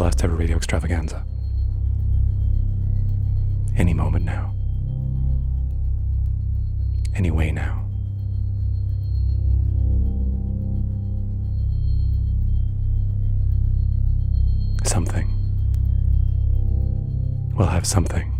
last ever radio extravaganza. Any moment now. Any way now. Something. We'll have something.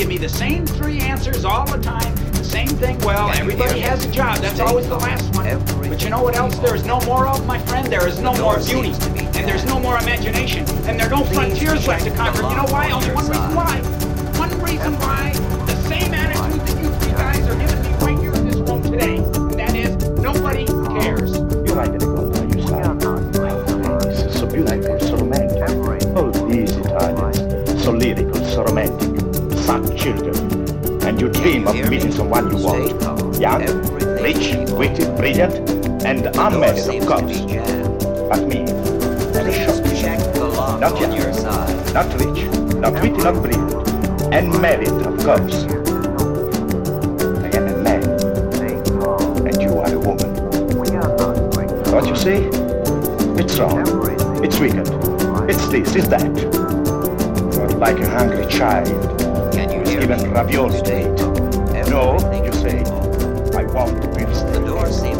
give me the same three answers all the time, the same thing. Well, everybody has a job. That's always the last one. But you know what else there is no more of, my friend? There is no more beauty. And there's no more imagination. And there are no frontiers left to conquer. You know why? Only one reason why. One reason why. about children, and you dream of meeting someone you want. Young, rich, witty, brilliant, and unmarried, of course. But me. Not young, not rich, not witty, not brilliant, and married, of course. I am a man, and you are a woman. What you say? It's wrong. It's wicked. It's this, it's that. You're like a hungry child even ravioli. No, you say, I want beef steak. The door seems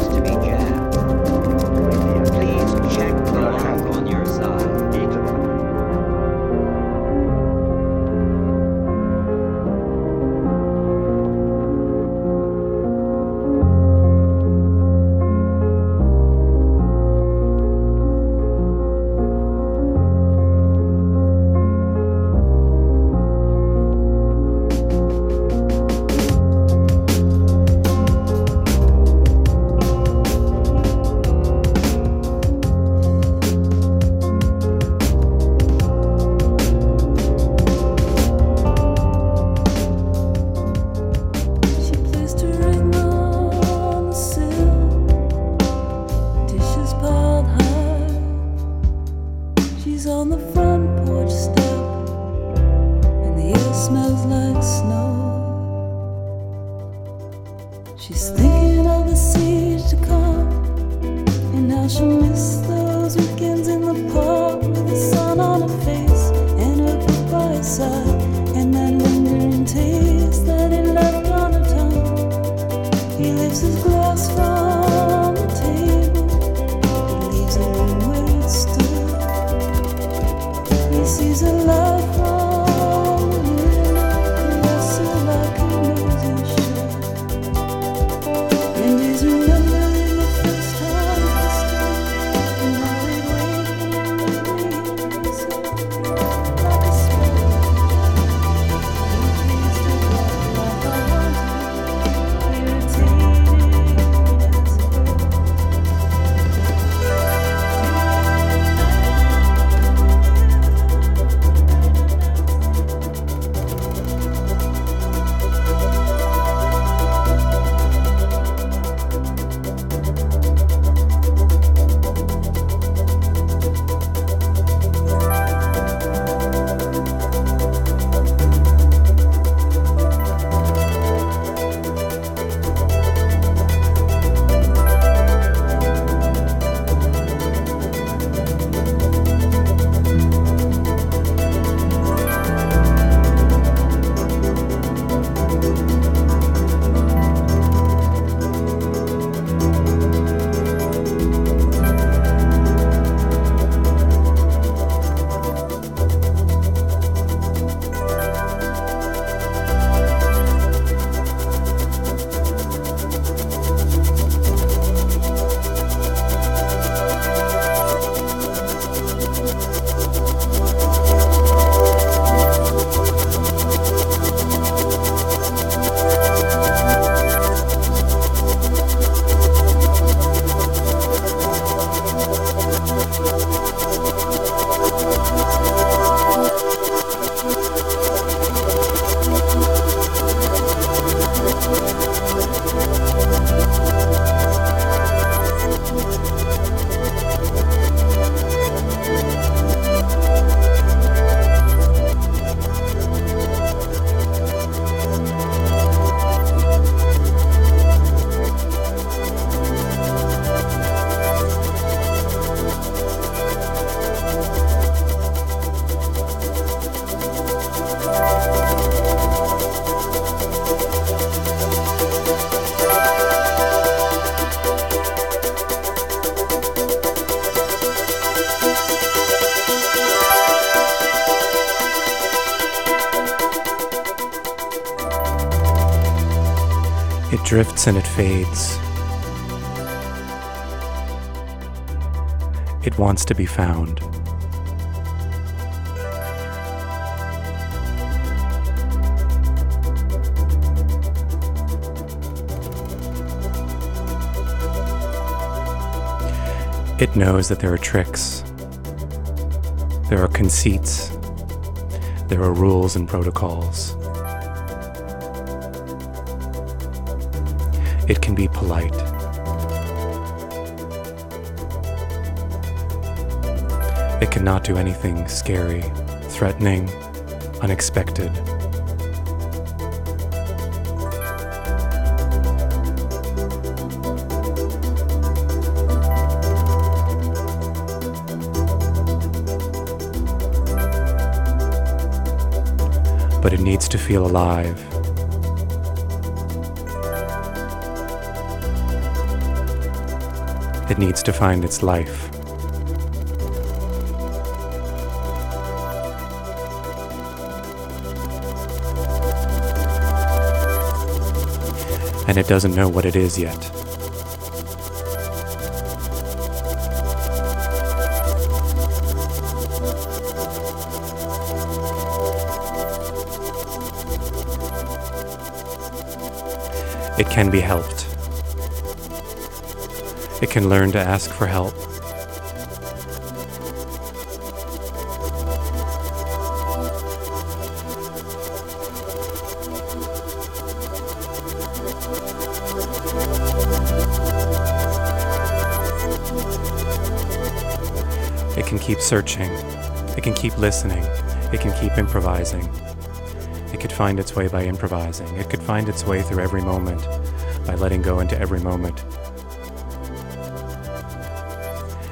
drifts and it fades. It wants to be found. It knows that there are tricks, there are conceits, there are rules and protocols. Can be polite. It cannot do anything scary, threatening, unexpected. But it needs to feel alive. It needs to find its life. And it doesn't know what it is yet. It can be helped. It can learn to ask for help. It can keep searching. It can keep listening. It can keep improvising. It could find its way by improvising. It could find its way through every moment by letting go into every moment.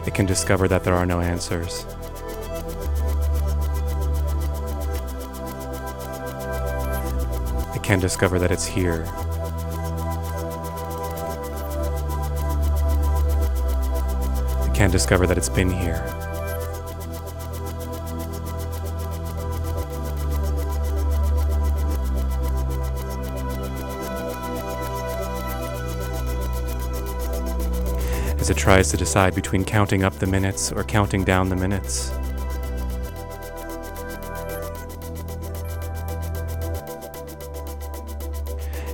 It can discover that there are no answers. It can discover that it's here. It can discover that it's been here. Tries to decide between counting up the minutes or counting down the minutes.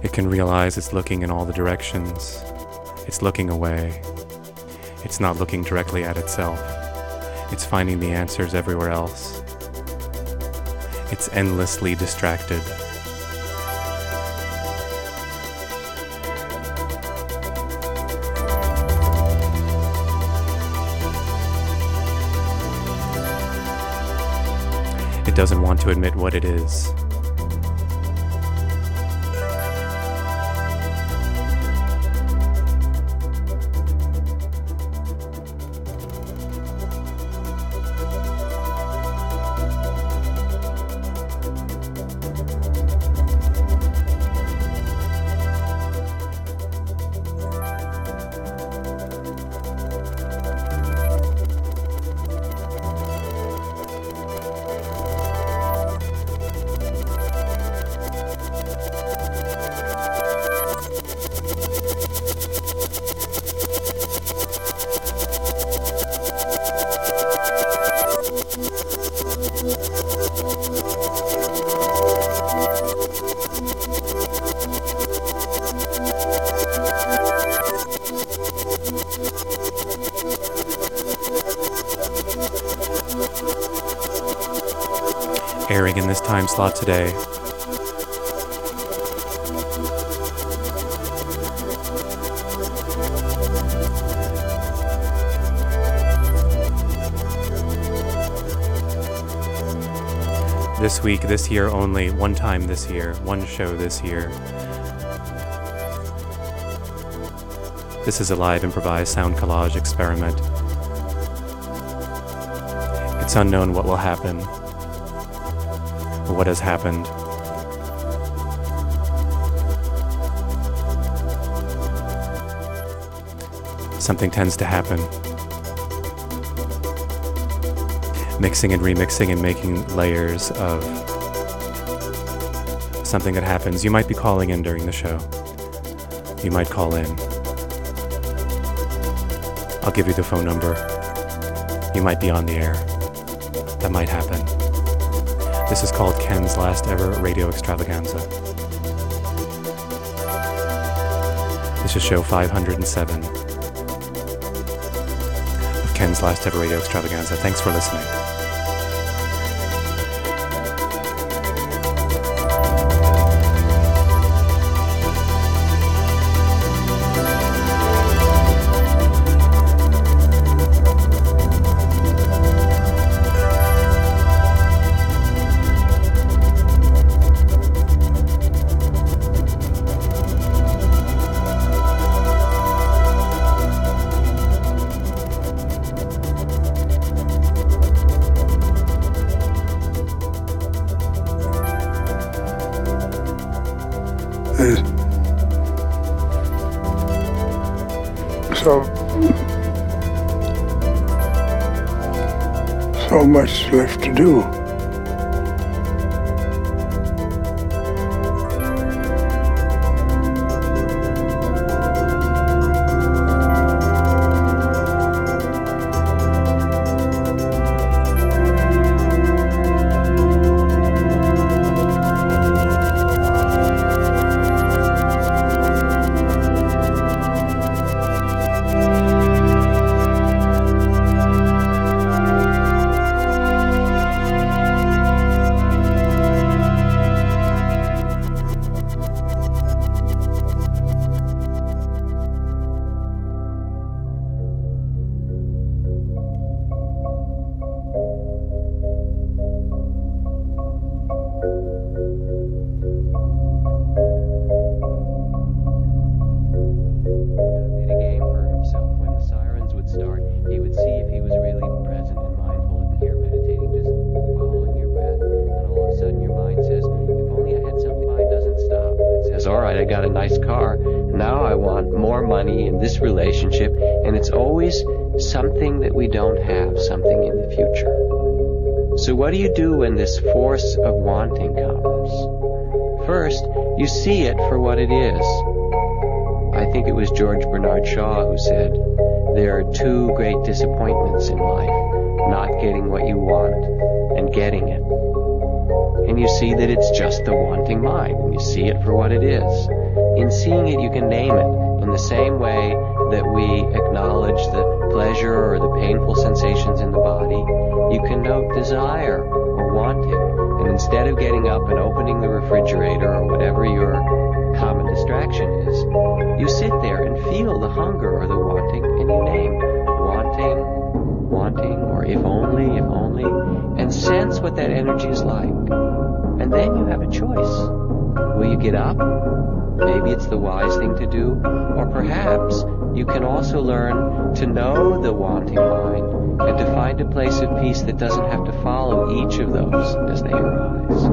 It can realize it's looking in all the directions. It's looking away. It's not looking directly at itself. It's finding the answers everywhere else. It's endlessly distracted. Doesn't want to admit what it is. Show this year. This is a live improvised sound collage experiment. It's unknown what will happen, or what has happened. Something tends to happen. Mixing and remixing and making layers of something that happens. You might be calling in during the show. you might call in. I'll give you the phone number. You might be on the air. That might happen. This is called Ken's last ever radio extravaganza. This is show 507 of Ken's last ever radio extravaganza. Thanks for listening. Disappointments in life not getting what you want and getting it. And you see that it's just the wanting mind, and you see it for what it is. In seeing it, you can name it in the same way that we acknowledge the pleasure or the painful sensations in the body. You can note desire or wanting, and instead of getting up and opening the refrigerator or whatever your common distraction is, you sit there and feel the hunger or the wanting, and you name if only, if only, and sense what that energy is like. And then you have a choice. Will you get up? Maybe it's the wise thing to do. Or perhaps you can also learn to know the wanting mind and to find a place of peace that doesn't have to follow each of those as they arise.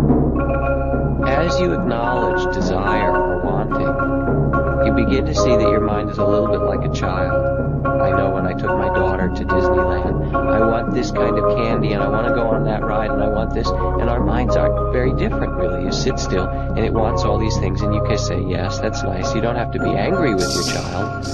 As you acknowledge desire or wanting, you begin to see that your mind is a little bit like a child. I know when I took my daughter to Disneyland, I want this kind of candy and I want to go on that ride and I want this. And our minds are very different, really. You sit still and it wants all these things and you can say, yes, that's nice. You don't have to be angry with your child,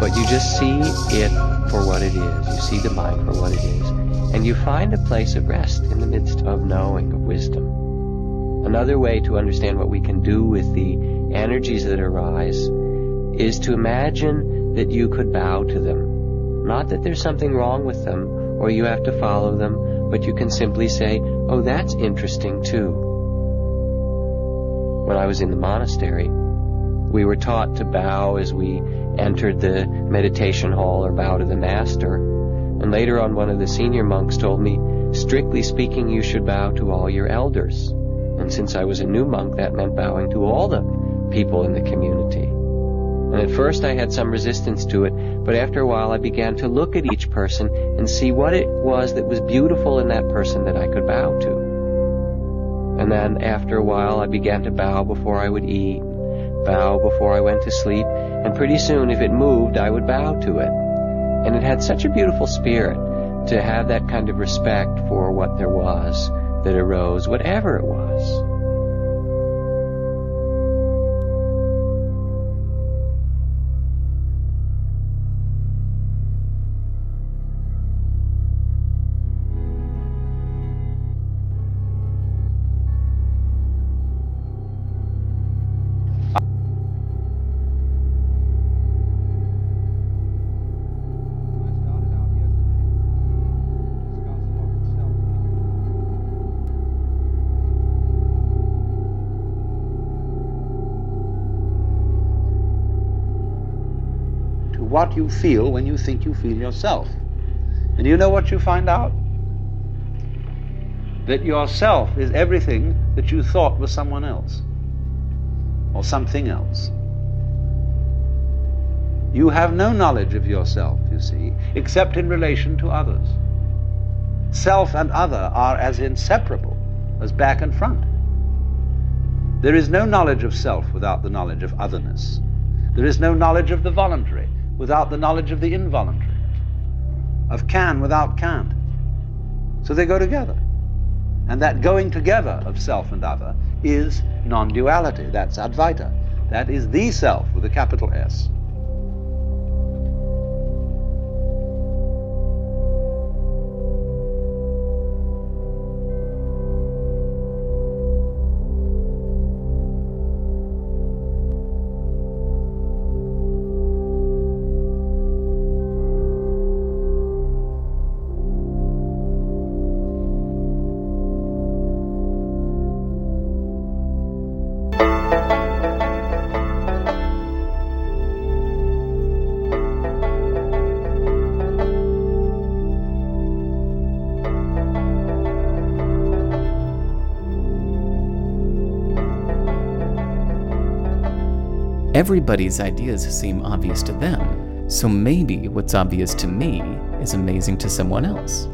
but you just see it for what it is. You see the mind for what it is. And you find a place of rest in the midst of knowing, of wisdom. Another way to understand what we can do with the energies that arise is to imagine that you could bow to them. Not that there's something wrong with them or you have to follow them, but you can simply say, oh, that's interesting too. When I was in the monastery, we were taught to bow as we entered the meditation hall or bow to the master. And later on, one of the senior monks told me, strictly speaking, you should bow to all your elders. And since I was a new monk, that meant bowing to all the people in the community. And at first I had some resistance to it, but after a while I began to look at each person and see what it was that was beautiful in that person that I could bow to. And then after a while I began to bow before I would eat, bow before I went to sleep, and pretty soon if it moved I would bow to it. And it had such a beautiful spirit to have that kind of respect for what there was that arose, whatever it was. You feel when you think you feel yourself. And you know what you find out? That yourself is everything that you thought was someone else or something else. You have no knowledge of yourself, you see, except in relation to others. Self and other are as inseparable as back and front. There is no knowledge of self without the knowledge of otherness. There is no knowledge of the voluntary without the knowledge of the involuntary, of can without can't. So they go together. And that going together of self and other is non duality. That's Advaita. That is the self with a capital S. Everybody's ideas seem obvious to them, so maybe what's obvious to me is amazing to someone else.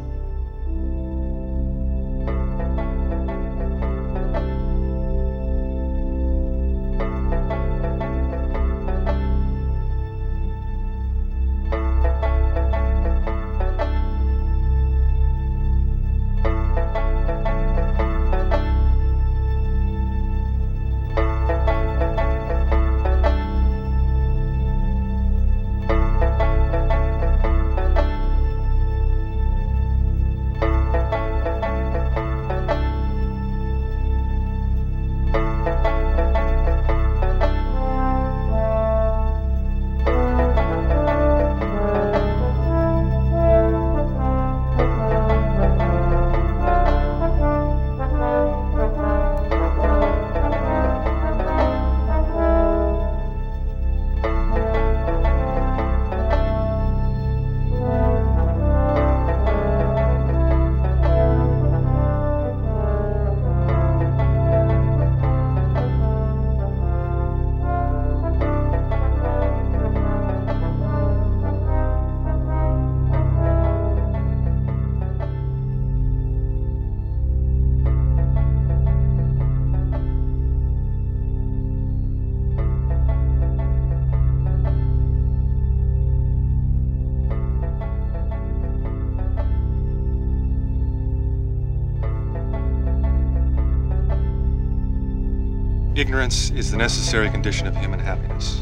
Ignorance is the necessary condition of human happiness.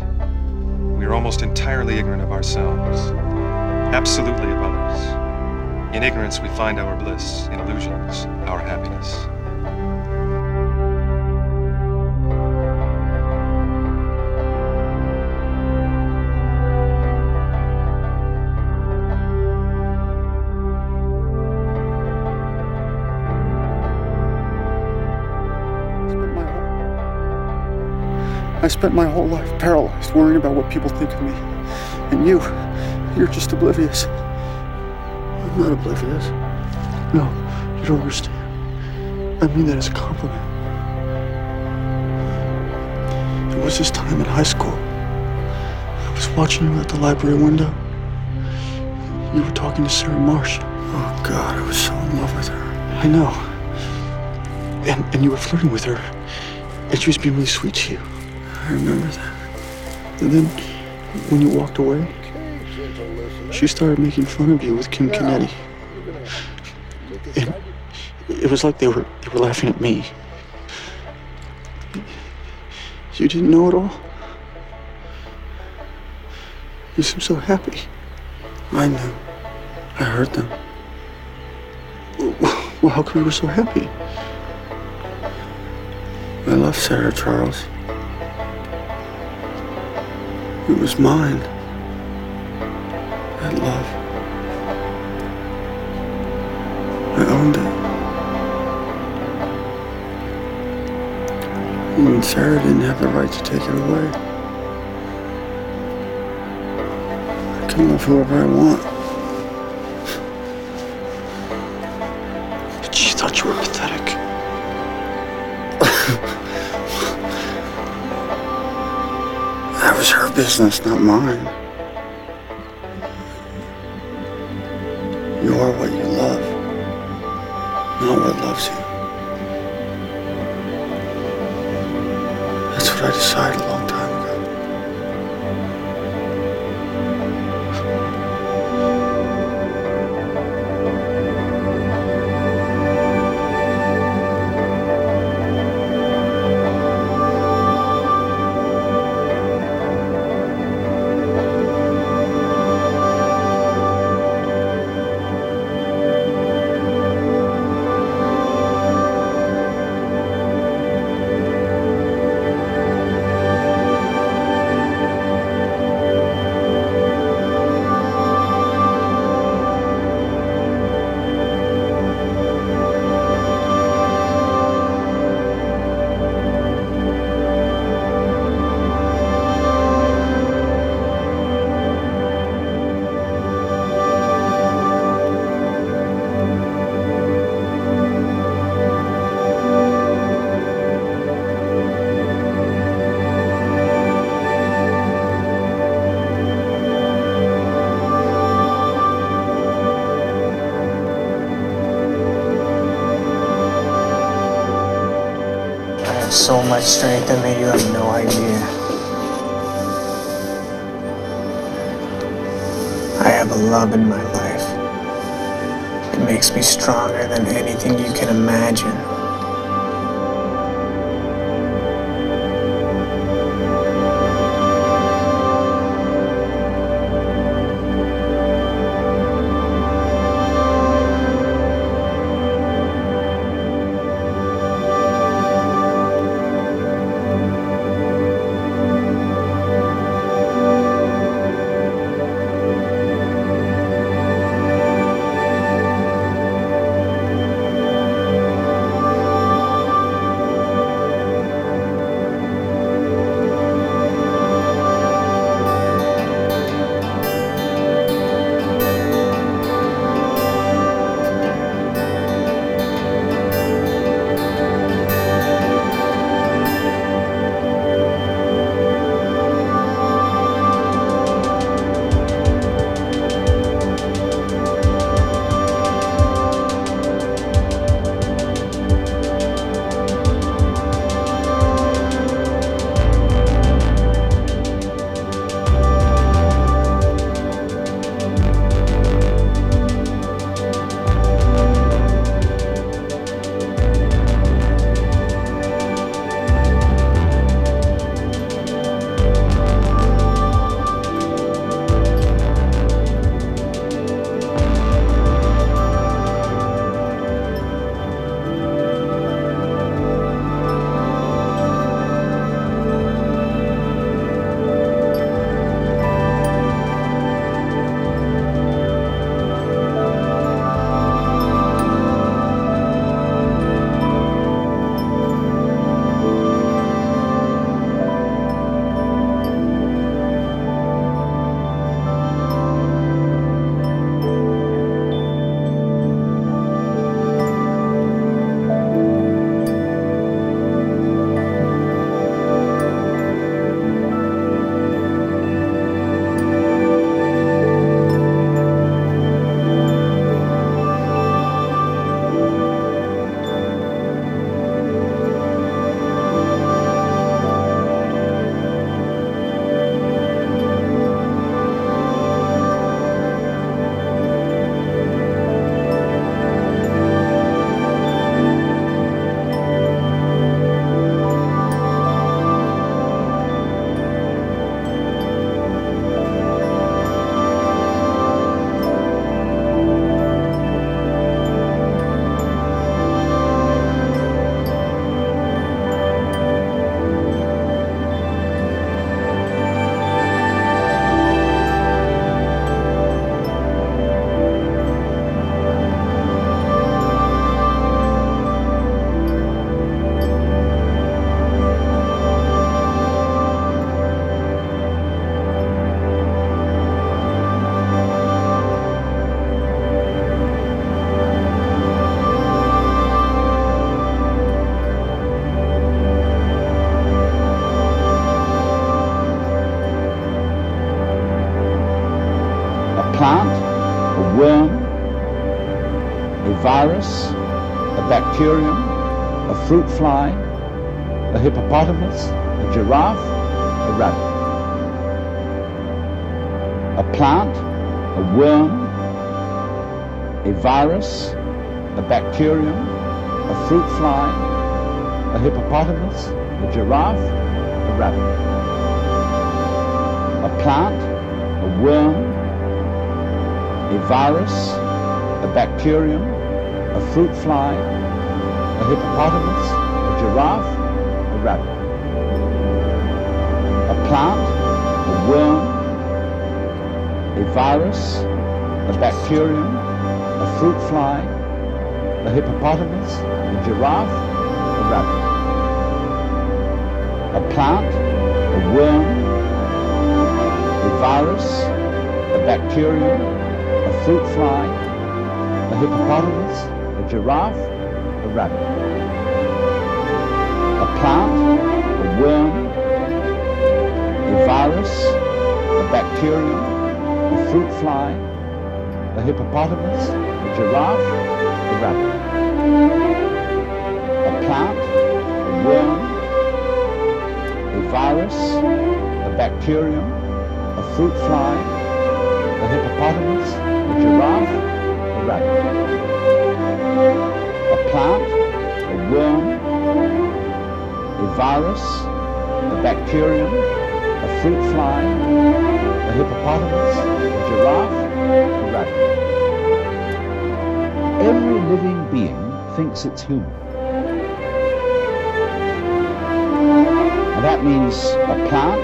We are almost entirely ignorant of ourselves, absolutely of others. In ignorance, we find our bliss, in illusions, our happiness. I spent my whole life paralyzed, worrying about what people think of me. And you, you're just oblivious. I'm not oblivious. No, you don't understand. I mean that as a compliment. It was this time in high school. I was watching you at the library window. You were talking to Sarah Marsh. Oh, God, I was so in love with her. I know. And, and you were flirting with her. And she was being really sweet to you. I remember that. And then, when you walked away, she started making fun of you with Kim Kennedy. And it was like they were they were laughing at me. You didn't know it all. You seemed so happy. I knew. I heard them. Well, how come you were so happy? I love Sarah Charles. It was mine. That love. I owned it. And Sarah didn't have the right to take it away. I can love whoever I want. Business, not mine. Much strength in me, you have virus, a bacterium, a fruit fly, a hippopotamus, a giraffe, a rabbit. A plant, a worm, a virus, a bacterium, a fruit fly, a hippopotamus, a giraffe, a rabbit. A plant, a worm, a virus, a bacterium, fruit fly, a hippopotamus, a giraffe, a rabbit. A plant, a worm, a virus, a bacterium, a fruit fly, a hippopotamus, a giraffe, a rabbit. A plant, a worm, a virus, a bacterium, a fruit fly, a hippopotamus, giraffe, a rabbit. A plant, a worm, a virus, a bacterium, a fruit fly, a hippopotamus, a giraffe, a rabbit. A plant, a worm, a virus, a bacterium, a fruit fly, a hippopotamus, a giraffe, a rabbit. Living being thinks it's human. And that means a plant,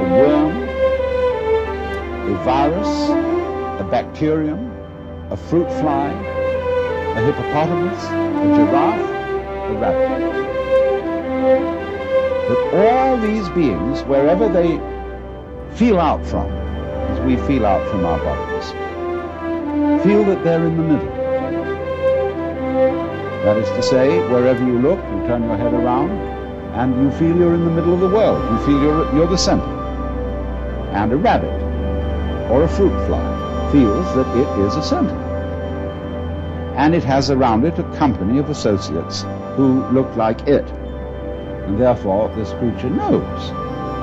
a worm, a virus, a bacterium, a fruit fly, a hippopotamus, a giraffe, a rabbit. That all these beings, wherever they feel out from, as we feel out from our bodies, feel that they're in the middle. That is to say, wherever you look, you turn your head around, and you feel you're in the middle of the world. You feel you're, you're the center. And a rabbit or a fruit fly feels that it is a center. And it has around it a company of associates who look like it. And therefore, this creature knows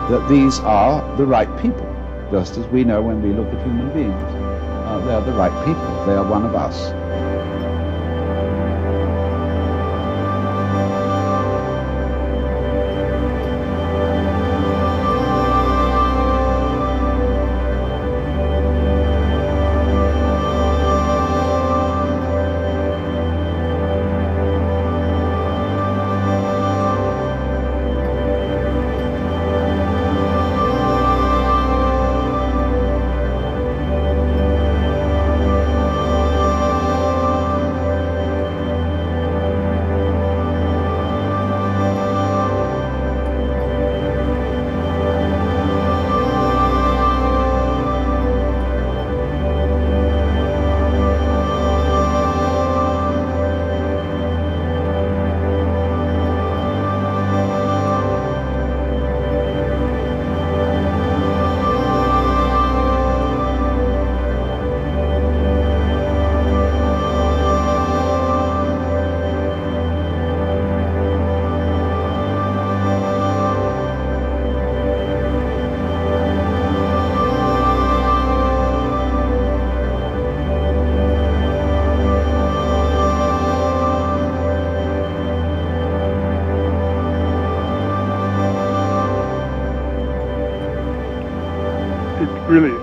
that these are the right people, just as we know when we look at human beings. Uh, they're the right people. They are one of us.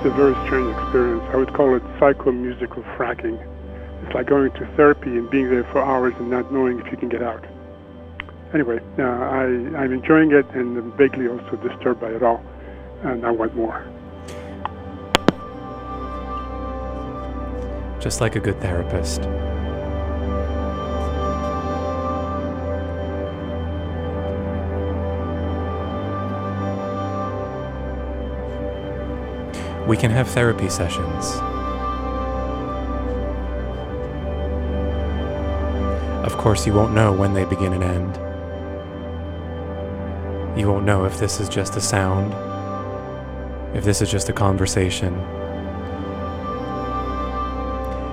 It's a very strange experience. I would call it psychomusical fracking. It's like going to therapy and being there for hours and not knowing if you can get out. Anyway, uh, I, I'm enjoying it and I'm vaguely also disturbed by it all, and I want more. Just like a good therapist. We can have therapy sessions. Of course, you won't know when they begin and end. You won't know if this is just a sound, if this is just a conversation.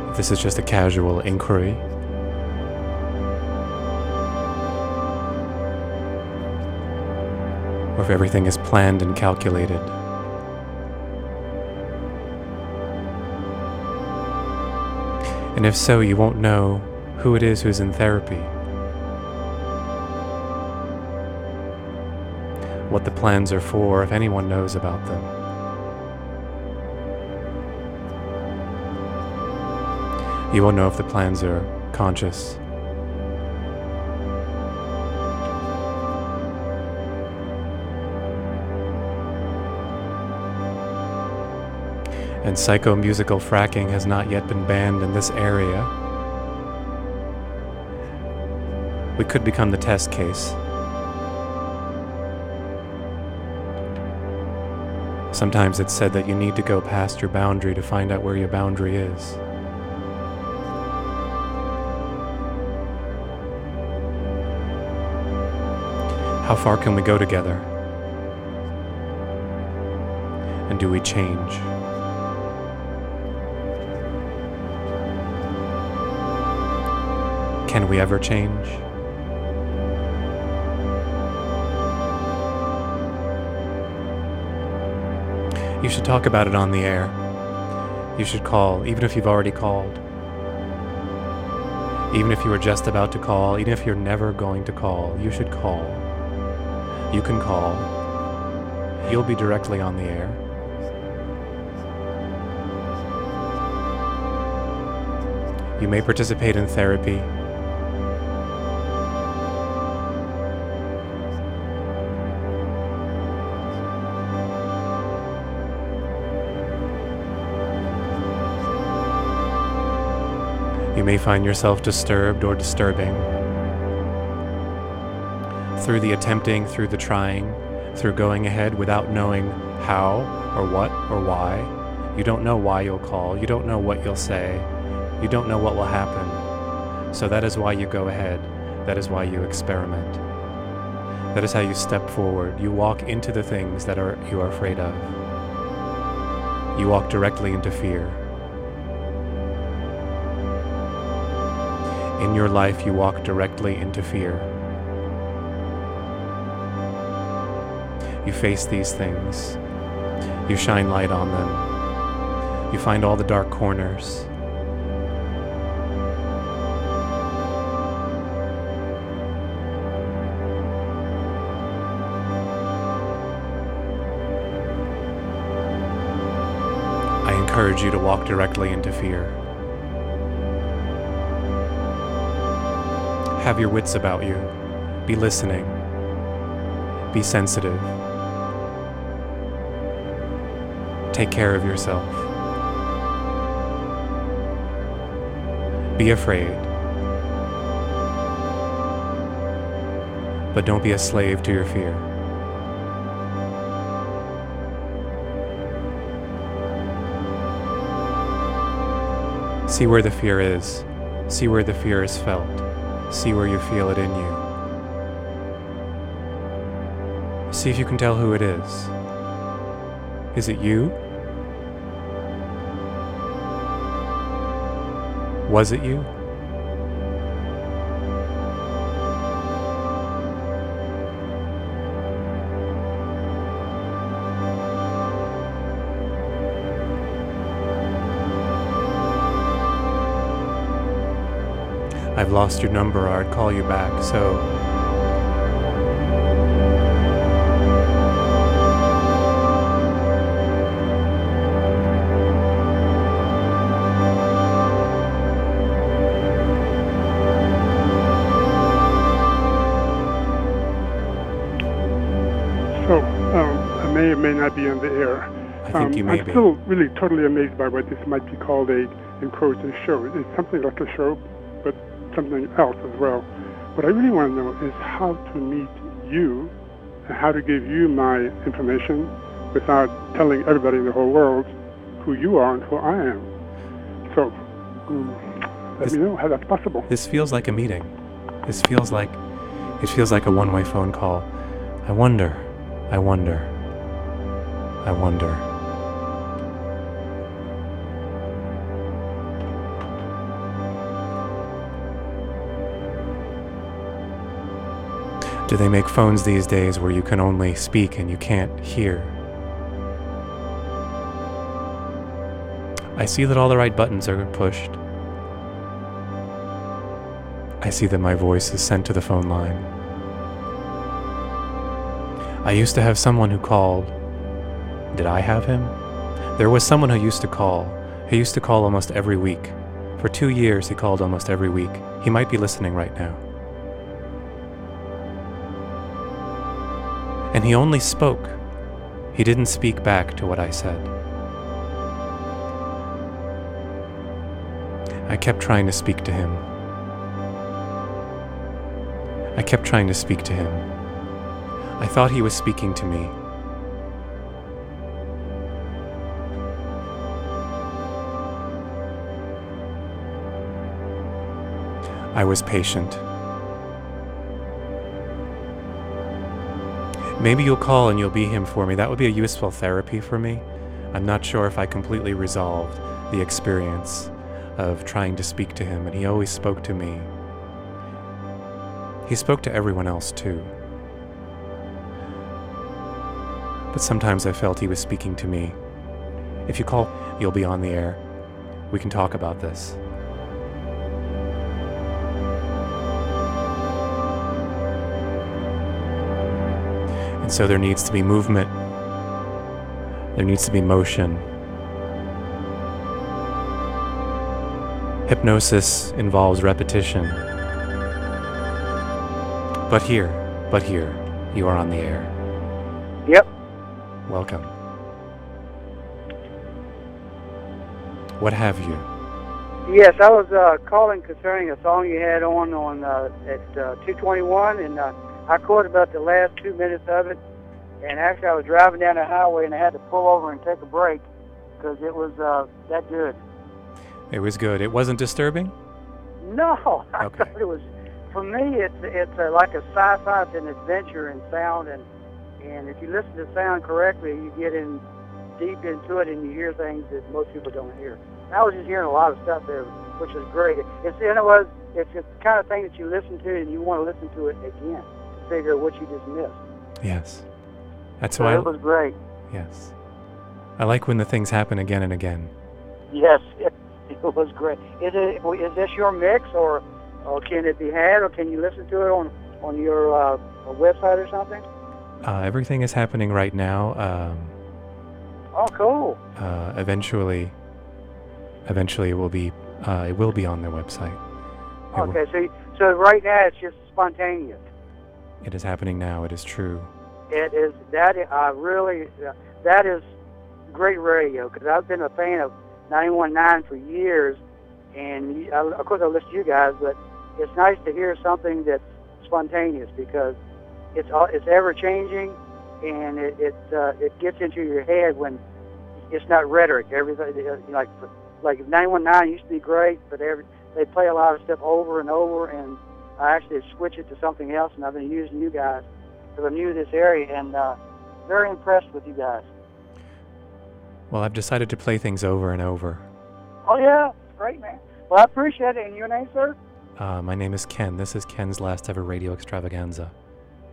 If this is just a casual inquiry. Or if everything is planned and calculated. And if so, you won't know who it is who's in therapy. What the plans are for, if anyone knows about them. You won't know if the plans are conscious. And psychomusical fracking has not yet been banned in this area. We could become the test case. Sometimes it's said that you need to go past your boundary to find out where your boundary is. How far can we go together? And do we change? Can we ever change? You should talk about it on the air. You should call, even if you've already called. Even if you were just about to call, even if you're never going to call, you should call. You can call. You'll be directly on the air. You may participate in therapy. May find yourself disturbed or disturbing. Through the attempting, through the trying, through going ahead without knowing how or what or why. You don't know why you'll call. You don't know what you'll say. You don't know what will happen. So that is why you go ahead. That is why you experiment. That is how you step forward. You walk into the things that are you are afraid of. You walk directly into fear. In your life, you walk directly into fear. You face these things. You shine light on them. You find all the dark corners. I encourage you to walk directly into fear. Have your wits about you. Be listening. Be sensitive. Take care of yourself. Be afraid. But don't be a slave to your fear. See where the fear is. See where the fear is felt. See where you feel it in you. See if you can tell who it is. Is it you? Was it you? I've lost your number or I'd call you back, so. So, um, I may or may not be on the air. I think um, you may I'm be. still really totally amazed by what this might be called a encroach a show. It's something like a show, something else as well. What I really want to know is how to meet you and how to give you my information without telling everybody in the whole world who you are and who I am. So, um, let This- me know how that's possible. This feels like a meeting. This feels like it feels like a one-way phone call. I wonder. I wonder. I wonder. Do they make phones these days where you can only speak and you can't hear? I see that all the right buttons are pushed. I see that my voice is sent to the phone line. I used to have someone who called. Did I have him? There was someone who used to call. He used to call almost every week. For two years, he called almost every week. He might be listening right now. And he only spoke. He didn't speak back to what I said. I kept trying to speak to him. I kept trying to speak to him. I thought he was speaking to me. I was patient. Maybe you'll call and you'll be him for me. That would be a useful therapy for me. I'm not sure if I completely resolved the experience of trying to speak to him, and he always spoke to me. He spoke to everyone else too. But sometimes I felt he was speaking to me. If you call, you'll be on the air. We can talk about this. And so there needs to be movement. There needs to be motion. Hypnosis involves repetition. But here, but here, you are on the air. Yep. Welcome. What have you? Yes, I was uh, calling concerning a song you had on on uh, at uh, 221, and uh, I caught about the last two minutes of it. And actually, I was driving down the highway, and I had to pull over and take a break because it was uh, that good. It was good. It wasn't disturbing? No, I thought it was. For me, it's it's uh, like a sci-fi, it's an adventure in sound, and and if you listen to sound correctly, you get in deep into it, and you hear things that most people don't hear. I was just hearing a lot of stuff there, which was great. It's and it was it's the kind of thing that you listen to, and you want to listen to it again figure out what you just missed. Yes. That's So why. it was great. Yes. I like when the things happen again and again. Yes, it, it was great. Is it is this your mix, or, or can it be had, or can you listen to it on on your uh, website or something? Uh, everything is happening right now. Um, Oh, cool. uh, eventually, eventually it will be. Uh, it will be on their website. It, will- Okay, so so right now it's just spontaneous. It is happening now. It is true. It is that I really uh, that is great radio because I've been a fan of 91.9 for years, and I, of course I listen to you guys, but it's nice to hear something that's spontaneous because it's all it's ever changing, and it it uh, it gets into your head when it's not rhetoric. Everything uh, like like 91.9 used to be great, but every they play a lot of stuff over and over, and I actually switched it to something else, and I've been using you guys because I'm new to this area, and uh, very impressed with you guys. Well, I've decided to play things over and over. Oh yeah, great man. Well, I appreciate it. And your name, sir? Uh, my name is Ken. This is Ken's last ever radio extravaganza.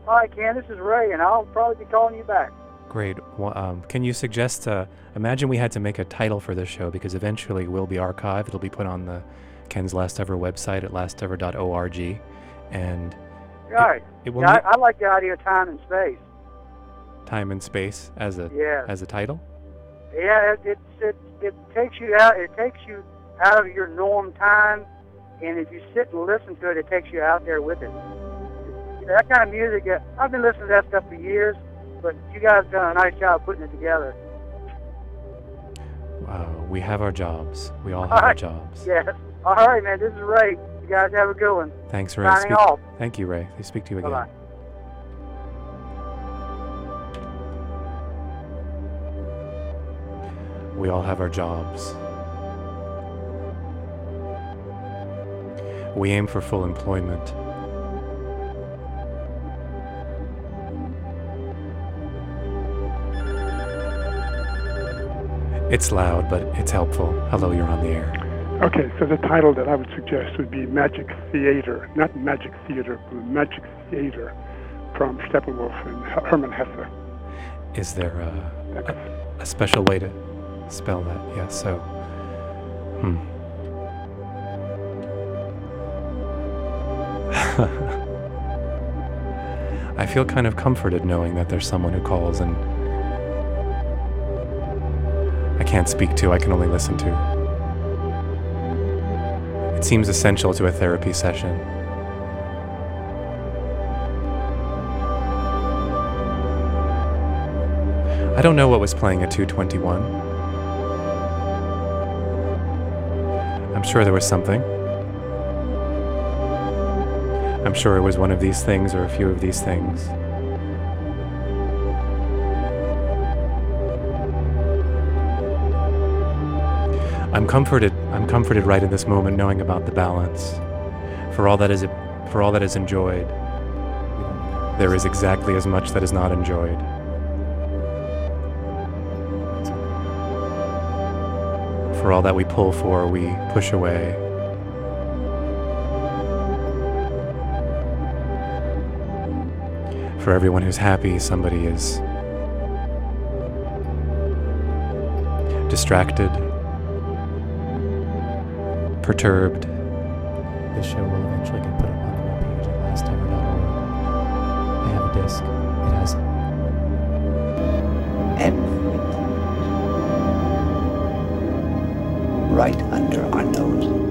Hi, Ken. This is Ray, and I'll probably be calling you back. Great. Well, um, can you suggest? Uh, imagine we had to make a title for this show because eventually it will be archived. It'll be put on the Ken's Last Ever website at lastever.org, and right. it will Yeah, I, I like the idea of time and space. time and space as a Yeah. as a title. Yeah, it, it it it takes you out. It takes you out of your norm time, and if you sit and listen to it, it takes you out there with it. That kind of music. Uh, I've been listening to that stuff for years, but you guys done a nice job putting it together. Uh, we have our jobs. We all have our jobs. Yes. All right, man. This is Ray. You guys have a good one. Thanks, Ray. Speak-. Thank you, Ray. They speak to you again. Bye-bye. We all have our jobs. We aim for full employment. It's loud, but it's helpful. Hello, you're on the air. Okay, so the title that I would suggest would be Magic Theater, not Magic Theater, but Magic Theater, from Steppenwolf and Herman Hermann Hesse. Is there a, a, a special way to spell that? Yeah, so. Hmm. I feel kind of comforted knowing that there's someone who calls and I can't speak to, I can only listen to. Seems essential to a therapy session. I don't know what was playing at 221. I'm sure there was something. I'm sure it was one of these things or a few of these things. I'm comforted. Comforted right in this moment knowing about the balance. For all that is for all that is enjoyed, there is exactly as much that is not enjoyed. For all that we pull for, we push away. For everyone who's happy, somebody is distracted, perturbed. This show will eventually get put up on the webpage at lastever.org. I have a disc. It has everything right under our noses.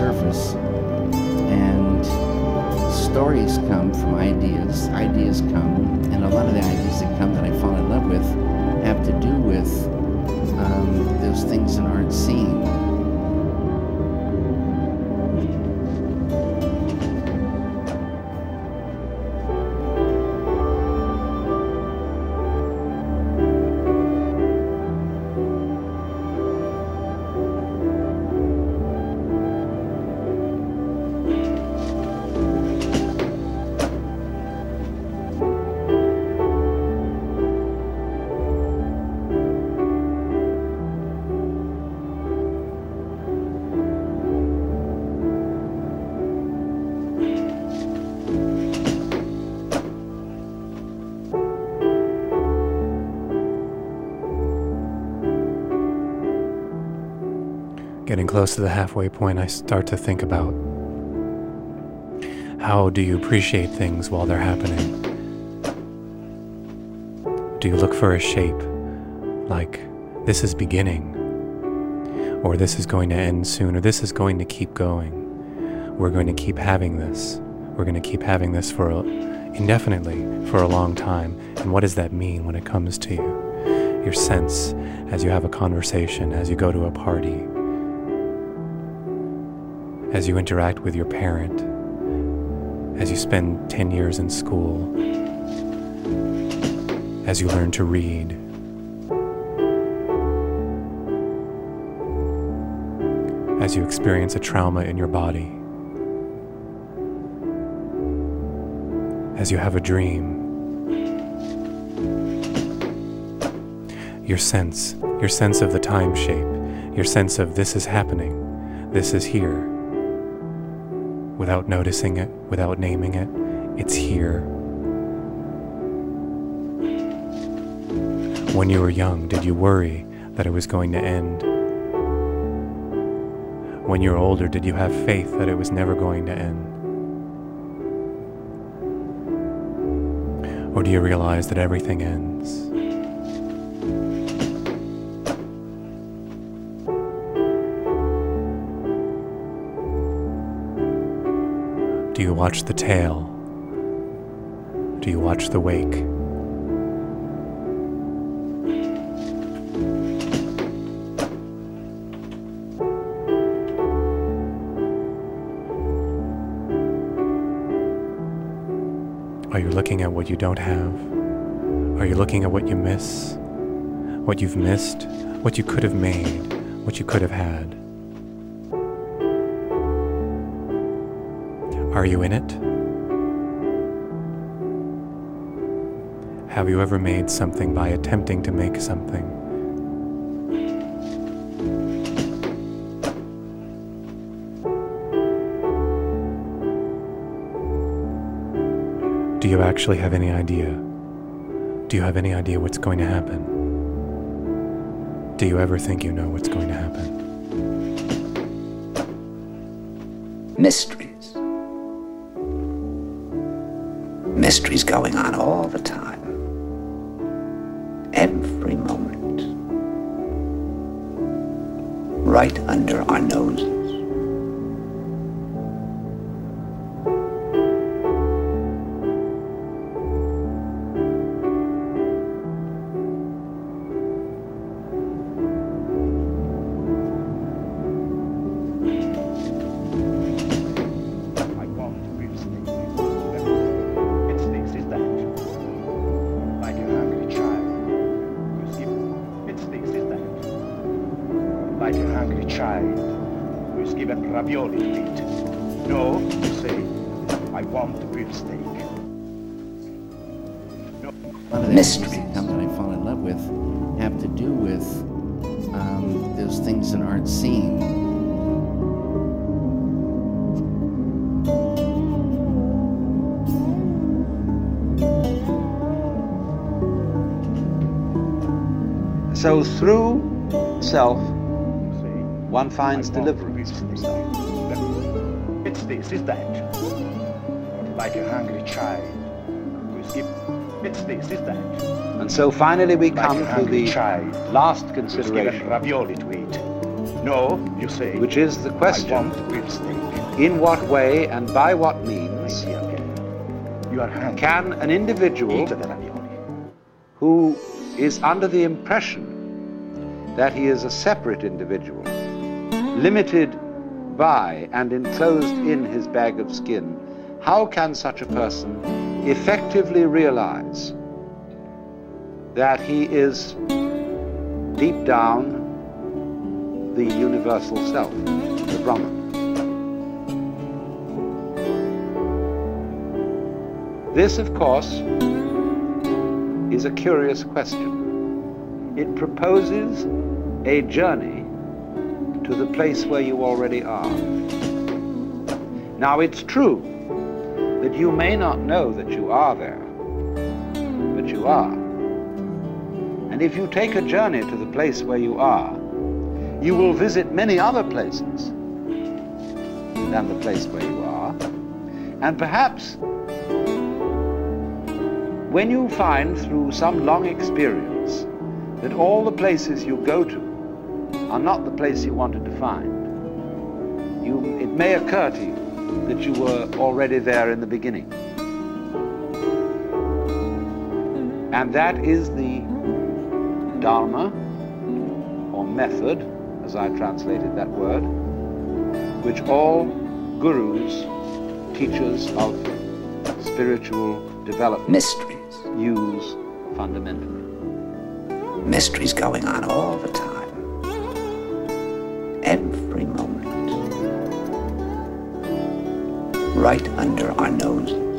Surface, and stories come from ideas. Ideas come, and a lot of the ideas that come that I fall in love with have to do with um, those things that aren't seen. Getting close to the halfway point, I start to think about how do you appreciate things while they're happening? Do you look for a shape like this is beginning, or this is going to end soon, or this is going to keep going? We're going to keep having this. We're going to keep having this for a, indefinitely for a long time. And what does that mean when it comes to you? Your sense as you have a conversation, as you go to a party, as you interact with your parent, as you spend 10 years in school, as you learn to read, as you experience a trauma in your body, as you have a dream. Your sense, your sense of the time shape, your sense of this is happening, this is here without noticing it, without naming it. It's here. When you were young, did you worry that it was going to end? When you were older, did you have faith that it was never going to end? Or do you realize that everything ends? Do you watch the tail? Do you watch the wake? Are you looking at what you don't have? Are you looking at what you miss? What you've missed? What you could have made? What you could have had? Are you in it? Have you ever made something by attempting to make something? Do you actually have any idea? Do you have any idea what's going to happen? Do you ever think you know what's going to happen? Mysteries. Mysteries going on all the time. Every moment. Right under our noses. Is given ravioli to eat. No, you say, I want real steak. lot of the Mysteries. things that that I fall in love with have to do with um, those things that aren't seen. So through self, one finds deliverance. It's this, it's that? Like a hungry child who is given. It's this, it's that? And so finally we come to the child last who is given consideration, ravioli to eat. No, you say. which is the question in what way and by what means You are can an individual Eat the ravioli. who is under the impression that he is a separate individual, limited by and enclosed in his bag of skin, how can such a person effectively realize that he is deep down the universal self, the Brahman? This, of course, is a curious question. It proposes a journey to the place where you already are. Now, it's true that you may not know that you are there, but you are. And if you take a journey to the place where you are, you will visit many other places than the place where you are. And perhaps when you find through some long experience that all the places you go to are not the place you wanted to find, you, it may occur to you that you were already there in the beginning. And that is the Dharma, or method, as I translated that word, which all gurus, teachers of spiritual development, Mysteries. use fundamentally. Mysteries going on all the time. Right under our noses.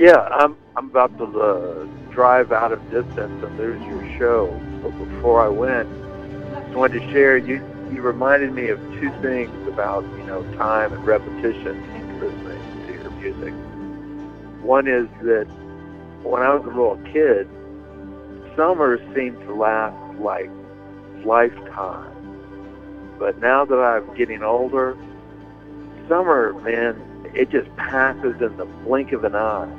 Yeah, I'm I'm about to uh, drive out of distance and lose your show. But before I went, just wanted to share. You you reminded me of two things about you know time and repetition listening to your music. One is that when I was a little kid, summers seemed to last like lifetime. But now that I'm getting older, summer, man, it just passes in the blink of an eye.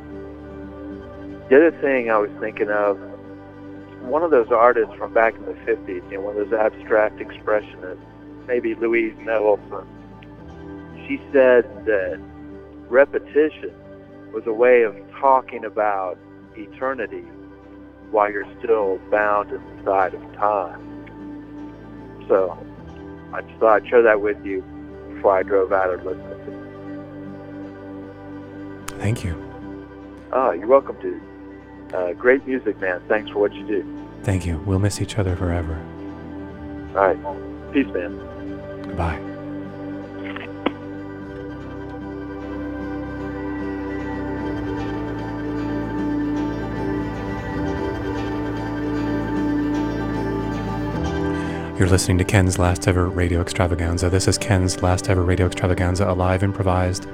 The other thing I was thinking of, one of those artists from back in the 50s, you know, one of those abstract expressionists, maybe Louise Nevelson, she said that repetition was a way of talking about eternity while you're still bound inside of time. So I just thought I'd share that with you before I drove out and listened to it. Thank you. Oh, you're welcome, dude. Uh, great music, man. Thanks for what you do. Thank you. We'll miss each other forever. All right. Peace, man. Goodbye. You're listening to Ken's last ever radio extravaganza. This is Ken's last ever radio extravaganza, a live improvised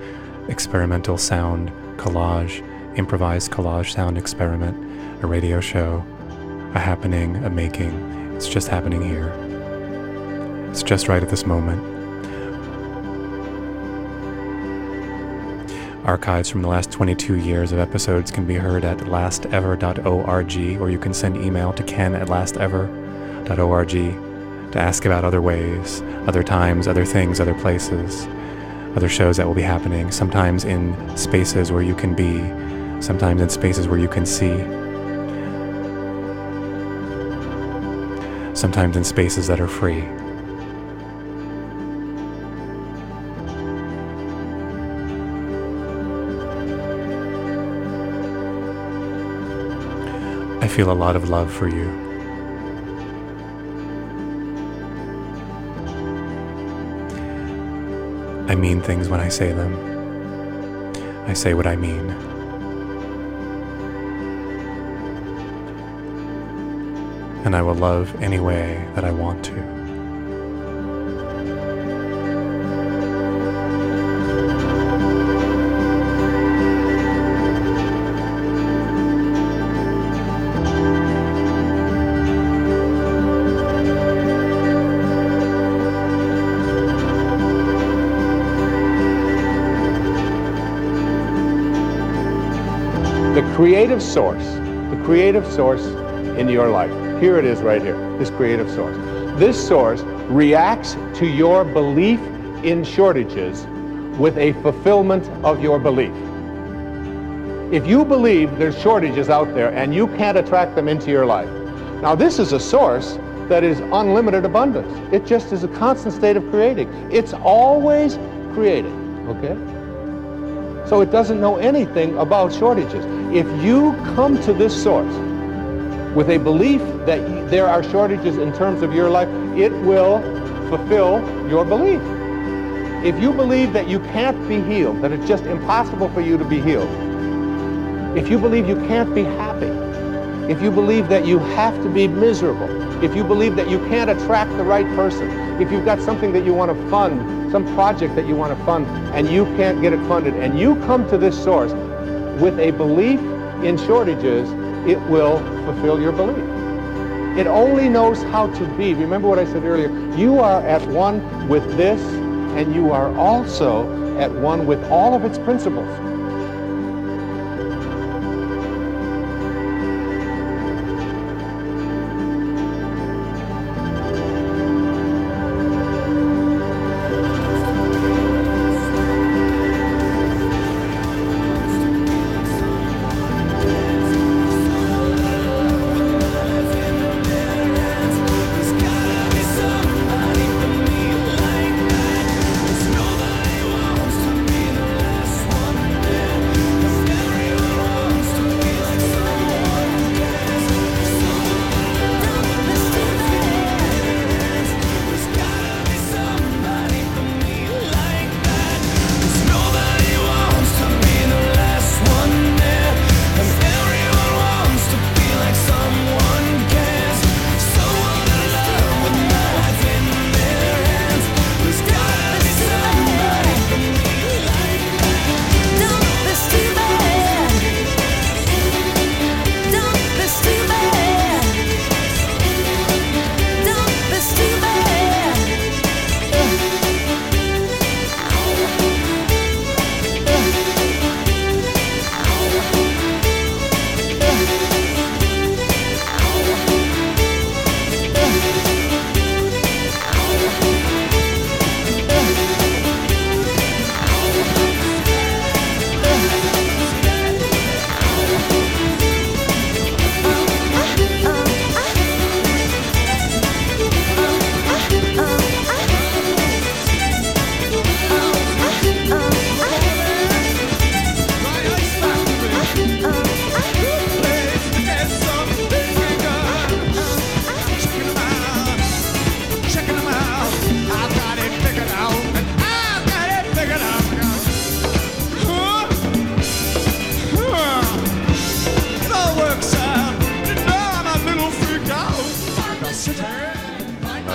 experimental sound collage, improvised collage sound experiment, a radio show, a happening, a making. It's just happening here. It's just right at this moment. Archives from the last 22 years of episodes can be heard at lastever.org, or you can send email to ken at lastever.org to ask about other ways, other times, other things, other places, other shows that will be happening, sometimes in spaces where you can be, sometimes in spaces where you can see, sometimes in spaces that are free. I feel a lot of love for you. I mean things when I say them. I say what I mean. And I will love any way that I want to. the creative source, the creative source in your life. Here it is right here, this creative source. This source reacts to your belief in shortages with a fulfillment of your belief. If you believe there's shortages out there and you can't attract them into your life, now this is a source that is unlimited abundance. It just is a constant state of creating. It's always creating, okay? So it doesn't know anything about shortages. If you come to this source with a belief that there are shortages in terms of your life, it will fulfill your belief. If you believe that you can't be healed, that it's just impossible for you to be healed, if you believe you can't be happy, if you believe that you have to be miserable, if you believe that you can't attract the right person, if you've got something that you want to fund, some project that you want to fund, and you can't get it funded, and you come to this source with a belief in shortages, it will fulfill your belief. It only knows how to be. Remember what I said earlier. You are at one with this, and you are also at one with all of its principles.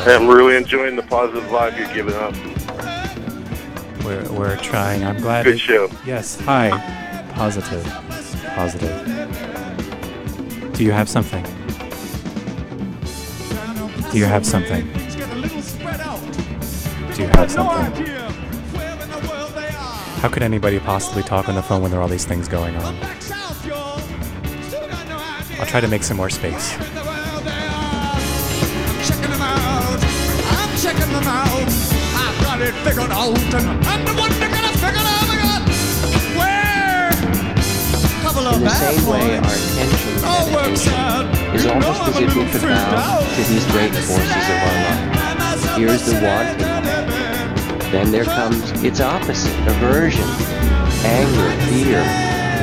I'm really enjoying the positive vibe you're giving up. We're, we're trying. I'm glad. Good show. Yes. Hi. Positive. Positive. Do you have something? Do you have something? Do you have something? How could anybody possibly talk on the phone when there are all these things going on? I'll try to make some more space. Figured out, and I'm the one that got it figured out. Where couple of In the same way, our attention All works out. is almost as if we could bow to these great forces of our life. Here's the wanting. Then there comes its opposite, aversion, anger, fear,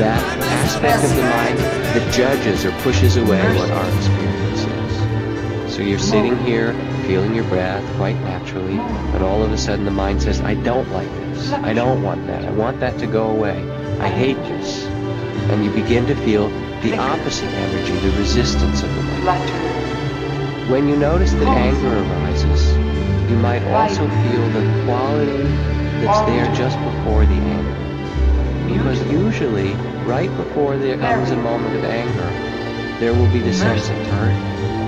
that aspect of the mind that judges or pushes away what our experience is. So you're sitting here, feeling your breath quite naturally, but all of a sudden the mind says, I don't like this. I don't want that. I want that to go away. I hate this. And you begin to feel the opposite energy, the resistance of the mind. When you notice that anger arises, you might also feel the quality that's there just before the anger. Because usually, right before there comes a moment of anger, there will be the sense of hurt,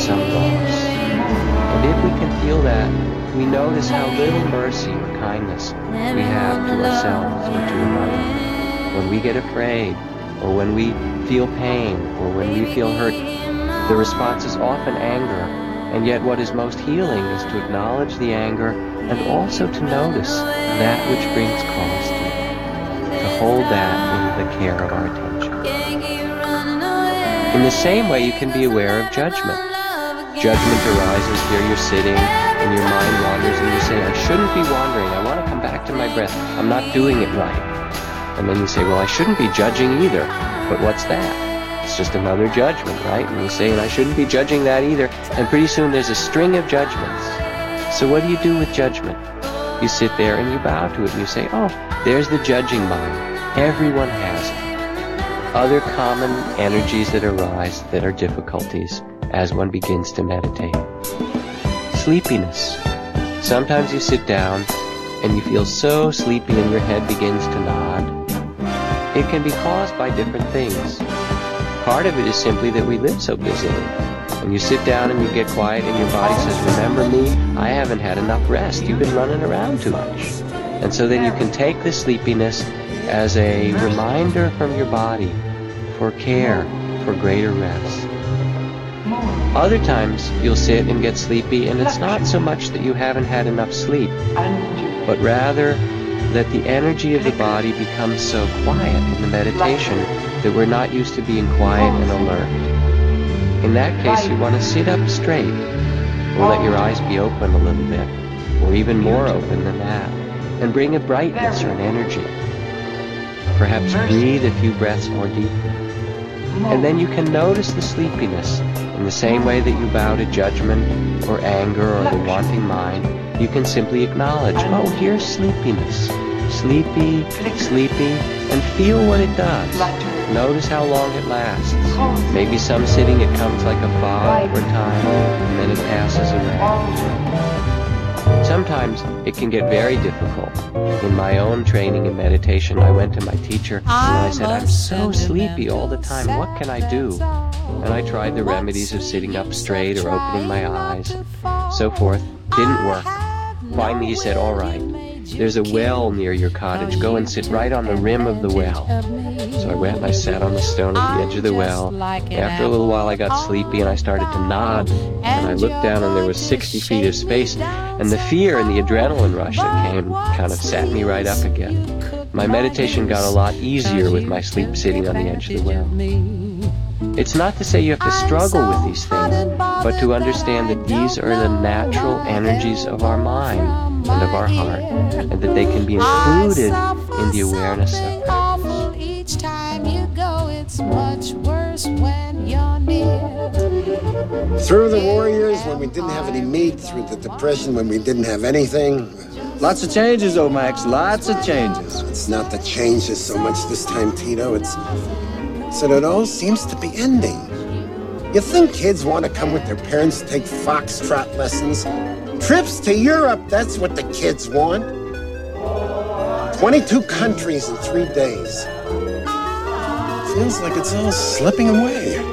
some loss. And if we can feel that, we notice how little mercy or kindness we have to ourselves or to another. When we get afraid, or when we feel pain, or when we feel hurt, the response is often anger. And yet what is most healing is to acknowledge the anger and also to notice that which brings cause to it. To hold that in the care of our attention. In the same way, you can be aware of judgment. Judgment arises here, you're sitting, and your mind wanders, and you say, I shouldn't be wandering. I want to come back to my breath. I'm not doing it right. And then you say, Well, I shouldn't be judging either. But what's that? It's just another judgment, right? And you say, And I shouldn't be judging that either. And pretty soon there's a string of judgments. So what do you do with judgment? You sit there and you bow to it and you say, Oh, there's the judging mind. Everyone has it. Other common energies that arise that are difficulties as one begins to meditate. Sleepiness. Sometimes you sit down and you feel so sleepy and your head begins to nod. It can be caused by different things. Part of it is simply that we live so busily. And you sit down and you get quiet and your body says, remember me, I haven't had enough rest. You've been running around too much. And so then you can take the sleepiness as a reminder from your body for care, for greater rest. Other times you'll sit and get sleepy and it's not so much that you haven't had enough sleep, but rather that the energy of the body becomes so quiet in the meditation that we're not used to being quiet and alert. In that case, you want to sit up straight, or let your eyes be open a little bit, or even more open than that, and bring a brightness or an energy. Perhaps breathe a few breaths more deeply. And then you can notice the sleepiness in the same way that you bow to judgment or anger or the wanting mind. You can simply acknowledge, oh, here's sleepiness. Sleepy, sleepy, and feel what it does. Notice how long it lasts. Maybe some sitting it comes like a fog for a time, and then it passes away. Sometimes it can get very difficult. In my own training in meditation, I went to my teacher and I said, I'm so sleepy all the time. What can I do? And I tried the remedies of sitting up straight or opening my eyes, so forth. Didn't work. Finally, he said, All right, there's a well near your cottage. Go and sit right on the rim of the well. So I went and I sat on the stone at the edge of the well. After a little while, I got sleepy and I started to nod. And I looked down and there was 60 feet of space. And the fear and the adrenaline rush that came kind of sat me right up again. My meditation got a lot easier with my sleep sitting on the edge of the well. It's not to say you have to struggle with these things, but to understand that these are the natural energies of our mind and of our heart, and that they can be included in the awareness of practice. Each time you go, it's much worse when you're near. Through the Warriors, when we didn't have any meat, through the Depression, when we didn't have anything. Lots of changes, oh Max, lots of changes. It's not the changes so much this time, Tito. It's so that it all seems to be ending. You think kids want to come with their parents to take foxtrot lessons? Trips to Europe, that's what the kids want. 22 countries in three days. Feels like it's all slipping away.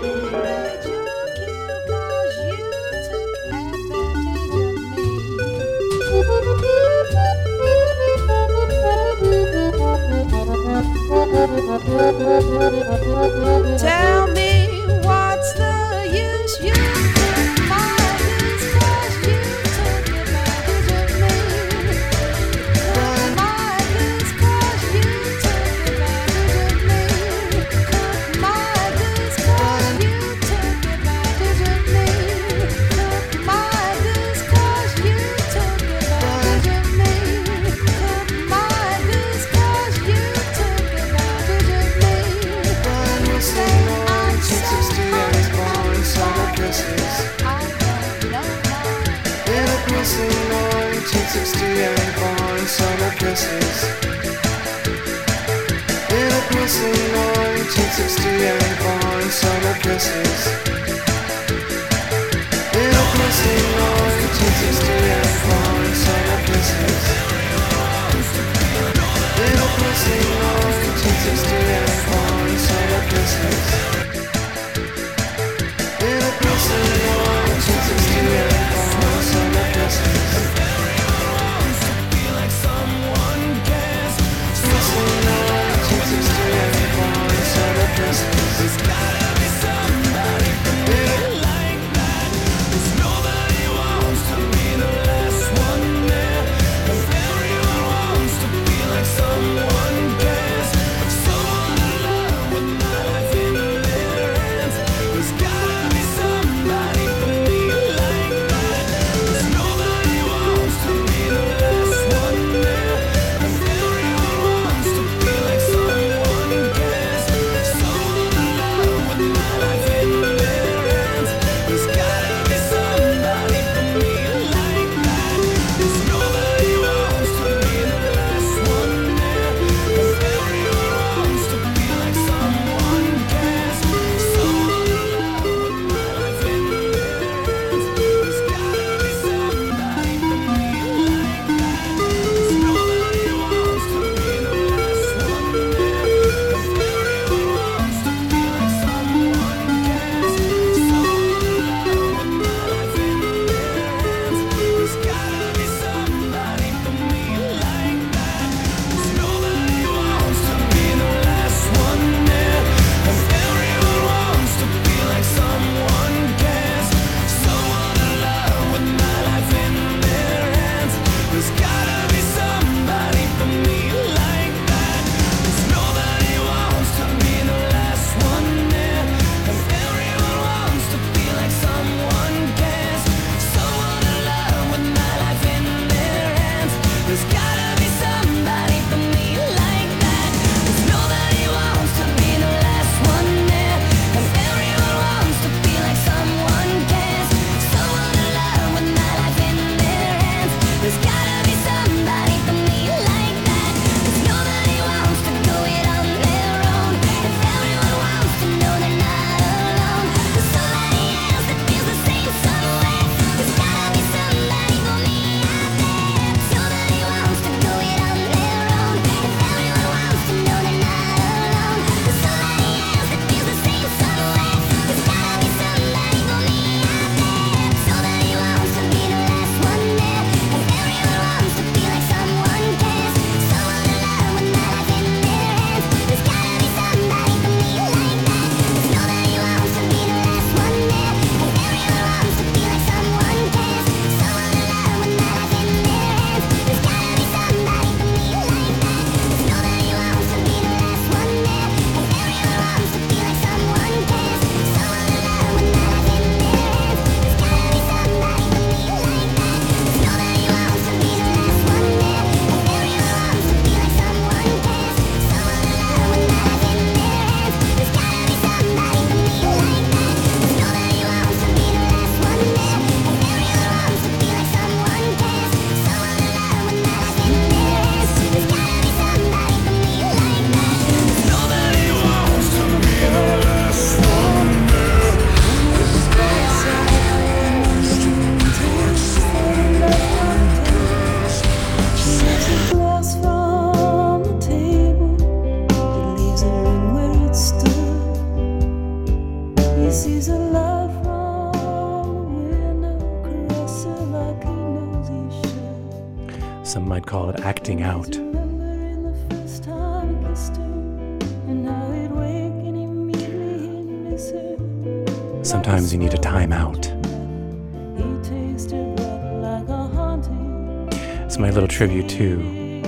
Tribute to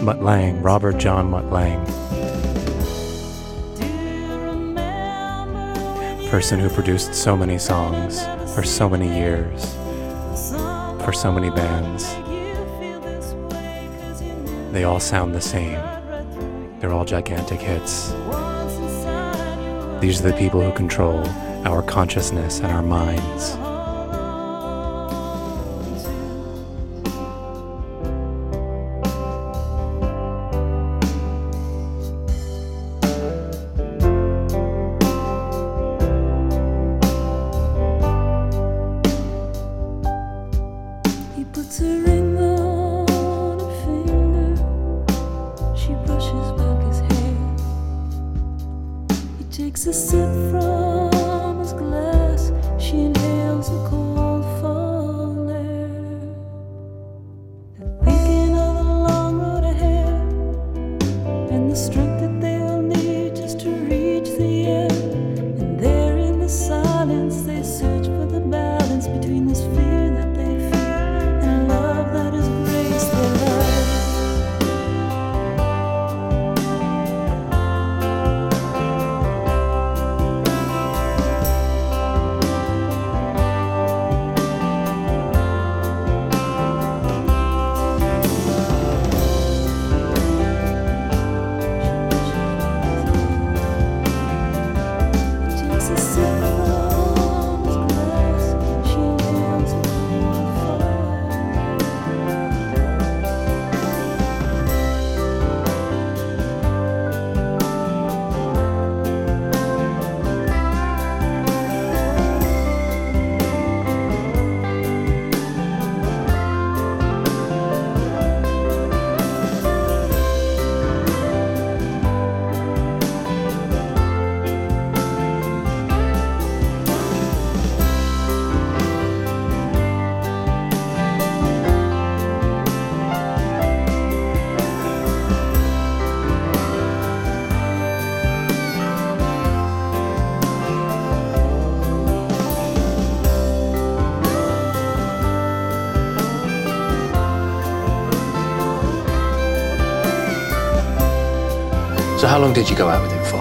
Mutt Lange, Robert John Mutt Lange. Person who produced so many songs for so many years, for so many bands. They all sound the same. They're all gigantic hits. These are the people who control our consciousness and our minds. Long did you go out with him for?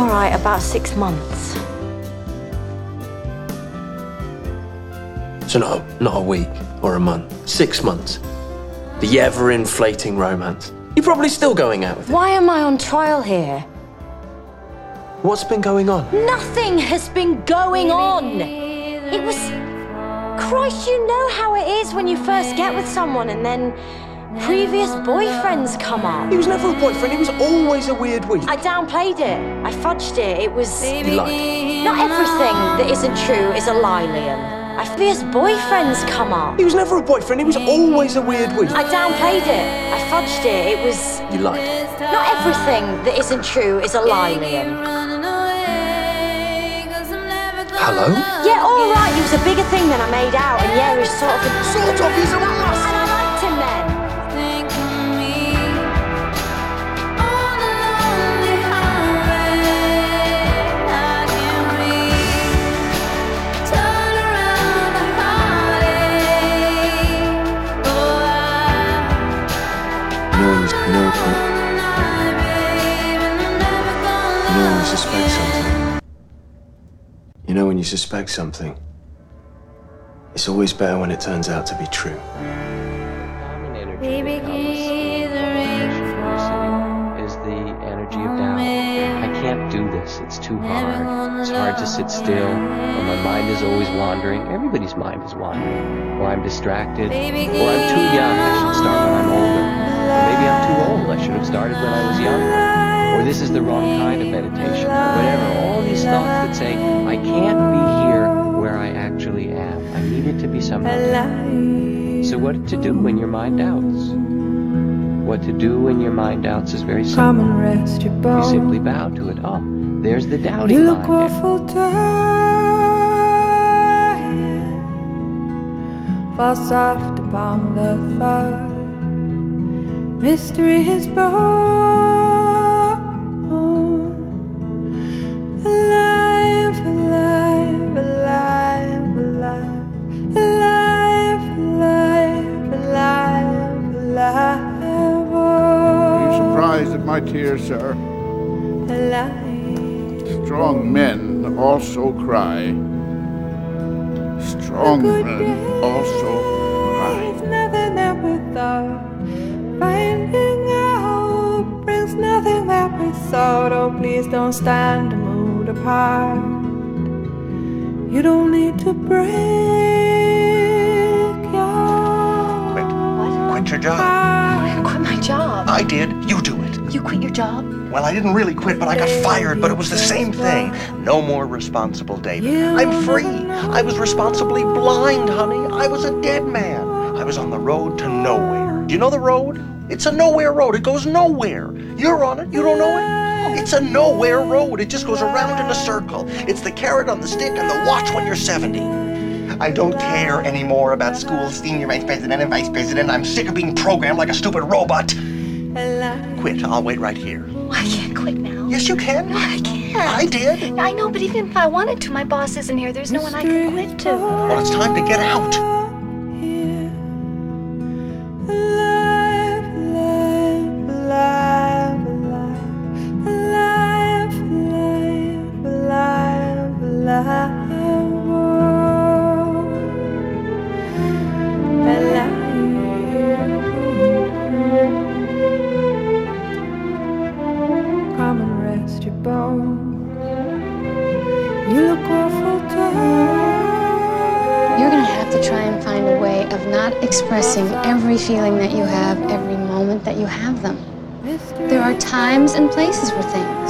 All right, about six months. So not a, not a week or a month, six months. The ever inflating romance. You're probably still going out with him. Why am I on trial here? What's been going on? Nothing has been going on. It was. Christ, you know how it is when you first get with someone and then previous boyfriends come up. He was never a boyfriend, he was always a weird week. I downplayed it. I fudged it. It was. You lied. Not everything that isn't true is a lie, Liam. I previous boyfriends come up. He was never a boyfriend, he was always a weird week. I downplayed it. I fudged it. It was. You lied. Not everything that isn't true is a lie, Liam. Hello? Yeah, all right. He was a bigger thing than I made out, and yeah, he was sort of. A... Sort of, he's a must. You know when you suspect something. It's always better when it turns out to be true. Baby, is the energy of doubt. I can't do this. It's too hard. It's hard to sit still. Or my mind is always wandering. Everybody's mind is wandering. Or I'm distracted. Or I'm too young. I should start when I'm older. Or maybe I'm too old. I should have started when I was younger. Or this is the wrong kind of meditation. Or whatever. All these thoughts that say, I can't be here where I actually am. I need it to be somehow. different. So what to do when your mind doubts? What to do when your mind doubts is very simple. and rest your You simply bow to it. Oh, there's the doubting You look mind. awful tired. fall soft upon the thought. Mystery is born. My tears, sir? alive. Strong men also cry. Strong men also cry. It's nothing that we thought. Finding out brings nothing that we sought. Oh, please don't stand and move apart. You don't need to break your. Quit your job. I quit my job. I did. You do it. You quit your job? Well, I didn't really quit, but I got fired, but it was the same thing. No more responsible David. I'm free. I was responsibly blind, honey. I was a dead man. I was on the road to nowhere. Do you know the road? It's a nowhere road. It goes nowhere. You're on it. You don't know it? It's a nowhere road. It just goes around in a circle. It's the carrot on the stick and the watch when you're 70. I don't care anymore about school senior vice president and vice president. I'm sick of being programmed like a stupid robot. Quit. I'll wait right here. Oh, I can't quit now. Yes, you can. No, I can't. I did. I know, but even if I wanted to, my boss isn't here. There's no one I can quit to. Well, it's time to get out. And places for things.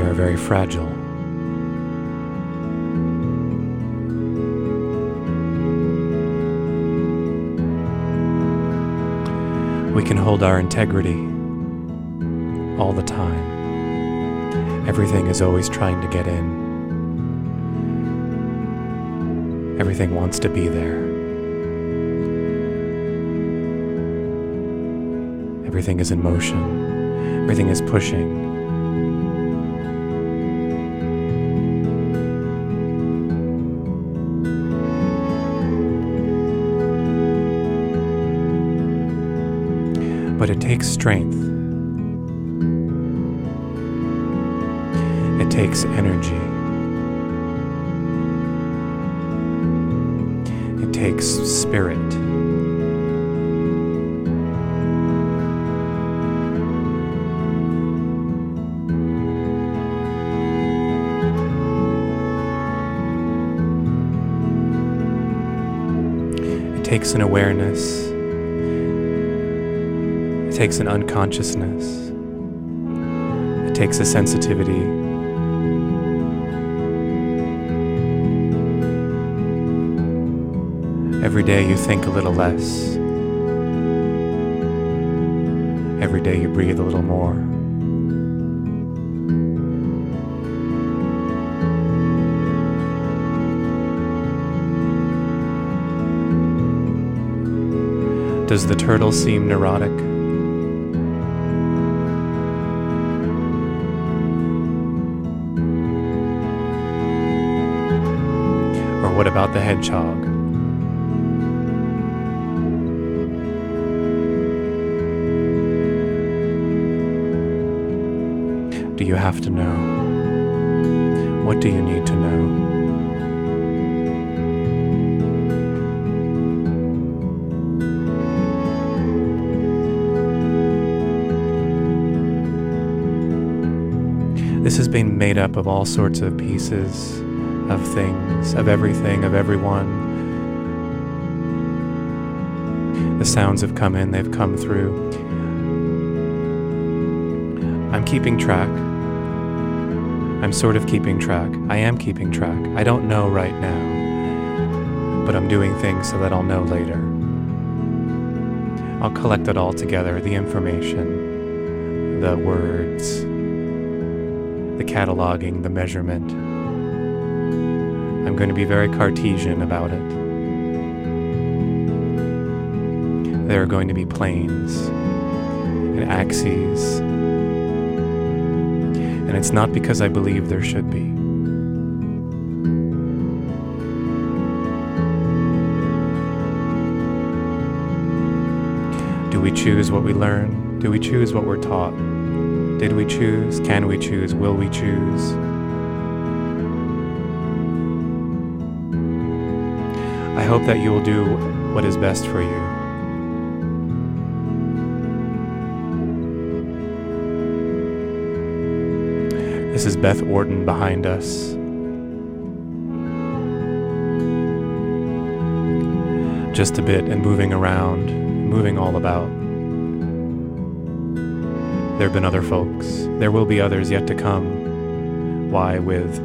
We are very fragile. We can hold our integrity all the time. Everything is always trying to get in. Everything wants to be there. Everything is in motion. Everything is pushing. But it takes strength. It takes energy. It takes spirit. It takes an awareness. It takes an unconsciousness. It takes a sensitivity. Every day you think a little less. Every day you breathe a little more. Does the turtle seem neurotic? What about the hedgehog? Do you have to know? What do you need to know? This has been made up of all sorts of pieces, of things, of everything, of everyone. The sounds have come in, they've come through. I'm keeping track. I'm sort of keeping track. I am keeping track. I don't know right now, but I'm doing things so that I'll know later. I'll collect it all together the information, the words, the cataloging, the measurement. Going to be very Cartesian about it. There are going to be planes and axes. And it's not because I believe there should be. Do we choose what we learn? Do we choose what we're taught? Did we choose? Can we choose? Will we choose? Hope that you will do what is best for you. This is Beth Orton behind us. Just a bit and moving around, moving all about. There have been other folks. There will be others yet to come. Why, with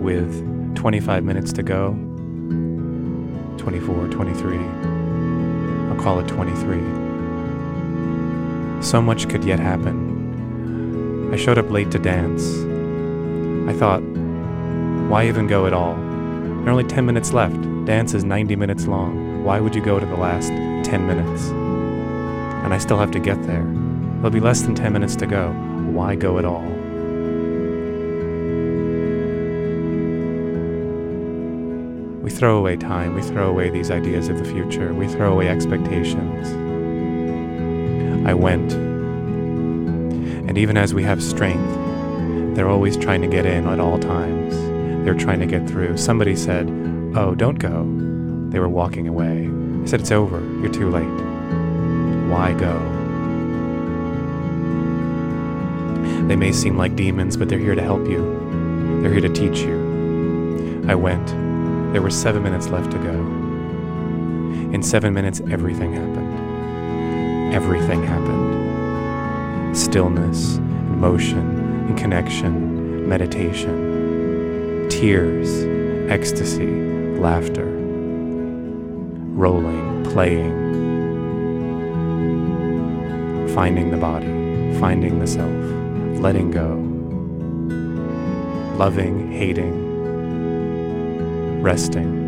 with 25 minutes to go, 24, 23, I'll call it 23. So much could yet happen. I showed up late to dance. I thought, why even go at all? There are only 10 minutes left. Dance is 90 minutes long. Why would you go to the last 10 minutes? And I still have to get there. There'll be less than 10 minutes to go. Why go at all? We throw away time, we throw away these ideas of the future, we throw away expectations. I went. And even as we have strength, they're always trying to get in at all times. They're trying to get through. Somebody said, Oh, don't go. They were walking away. I said, It's over. You're too late. Why go? They may seem like demons, but they're here to help you. They're here to teach you. I went. There were seven minutes left to go. In seven minutes, everything happened. Everything happened. Stillness, and motion, and connection, meditation, tears, ecstasy, laughter, rolling, playing, finding the body, finding the self. letting go, loving, hating, resting,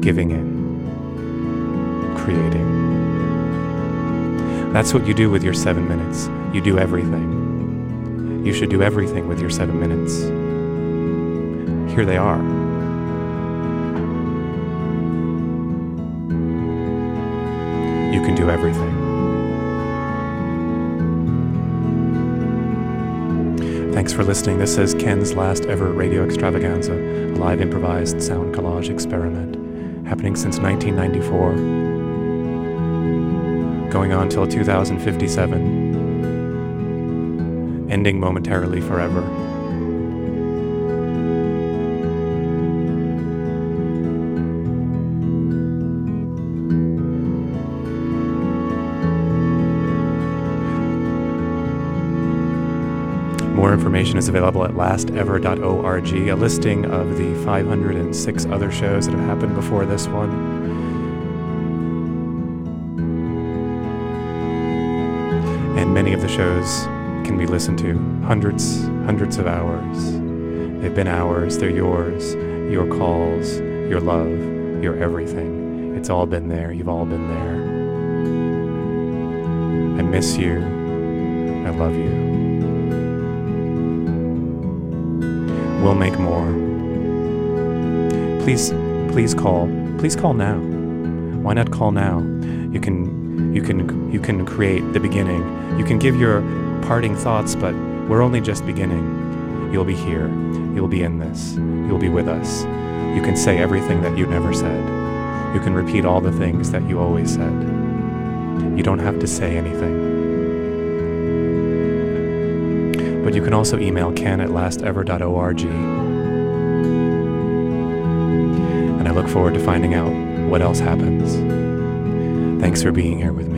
giving in, creating. That's what you do with your seven minutes. You do everything. You should do everything with your seven minutes. Here they are. You can do everything. Thanks for listening. This is Ken's last ever radio extravaganza, a live improvised sound collage experiment happening since 1994, going on till 2057, ending momentarily forever. Information is available at lastever.org, a listing of the 506 other shows that have happened before this one. And many of the shows can be listened to hundreds, hundreds of hours. They've been ours, they're yours, your calls, your love, your everything. It's all been there, you've all been there. I miss you, I love you. We'll make more. Please, please call. Please call now. Why not call now? You can, you can, you can create the beginning. You can give your parting thoughts, but we're only just beginning. You'll be here. You'll be in this. You'll be with us. You can say everything that you never said. You can repeat all the things that you always said. You don't have to say anything. But you can also email ken at lastever.org. And I look forward to finding out what else happens. Thanks for being here with me.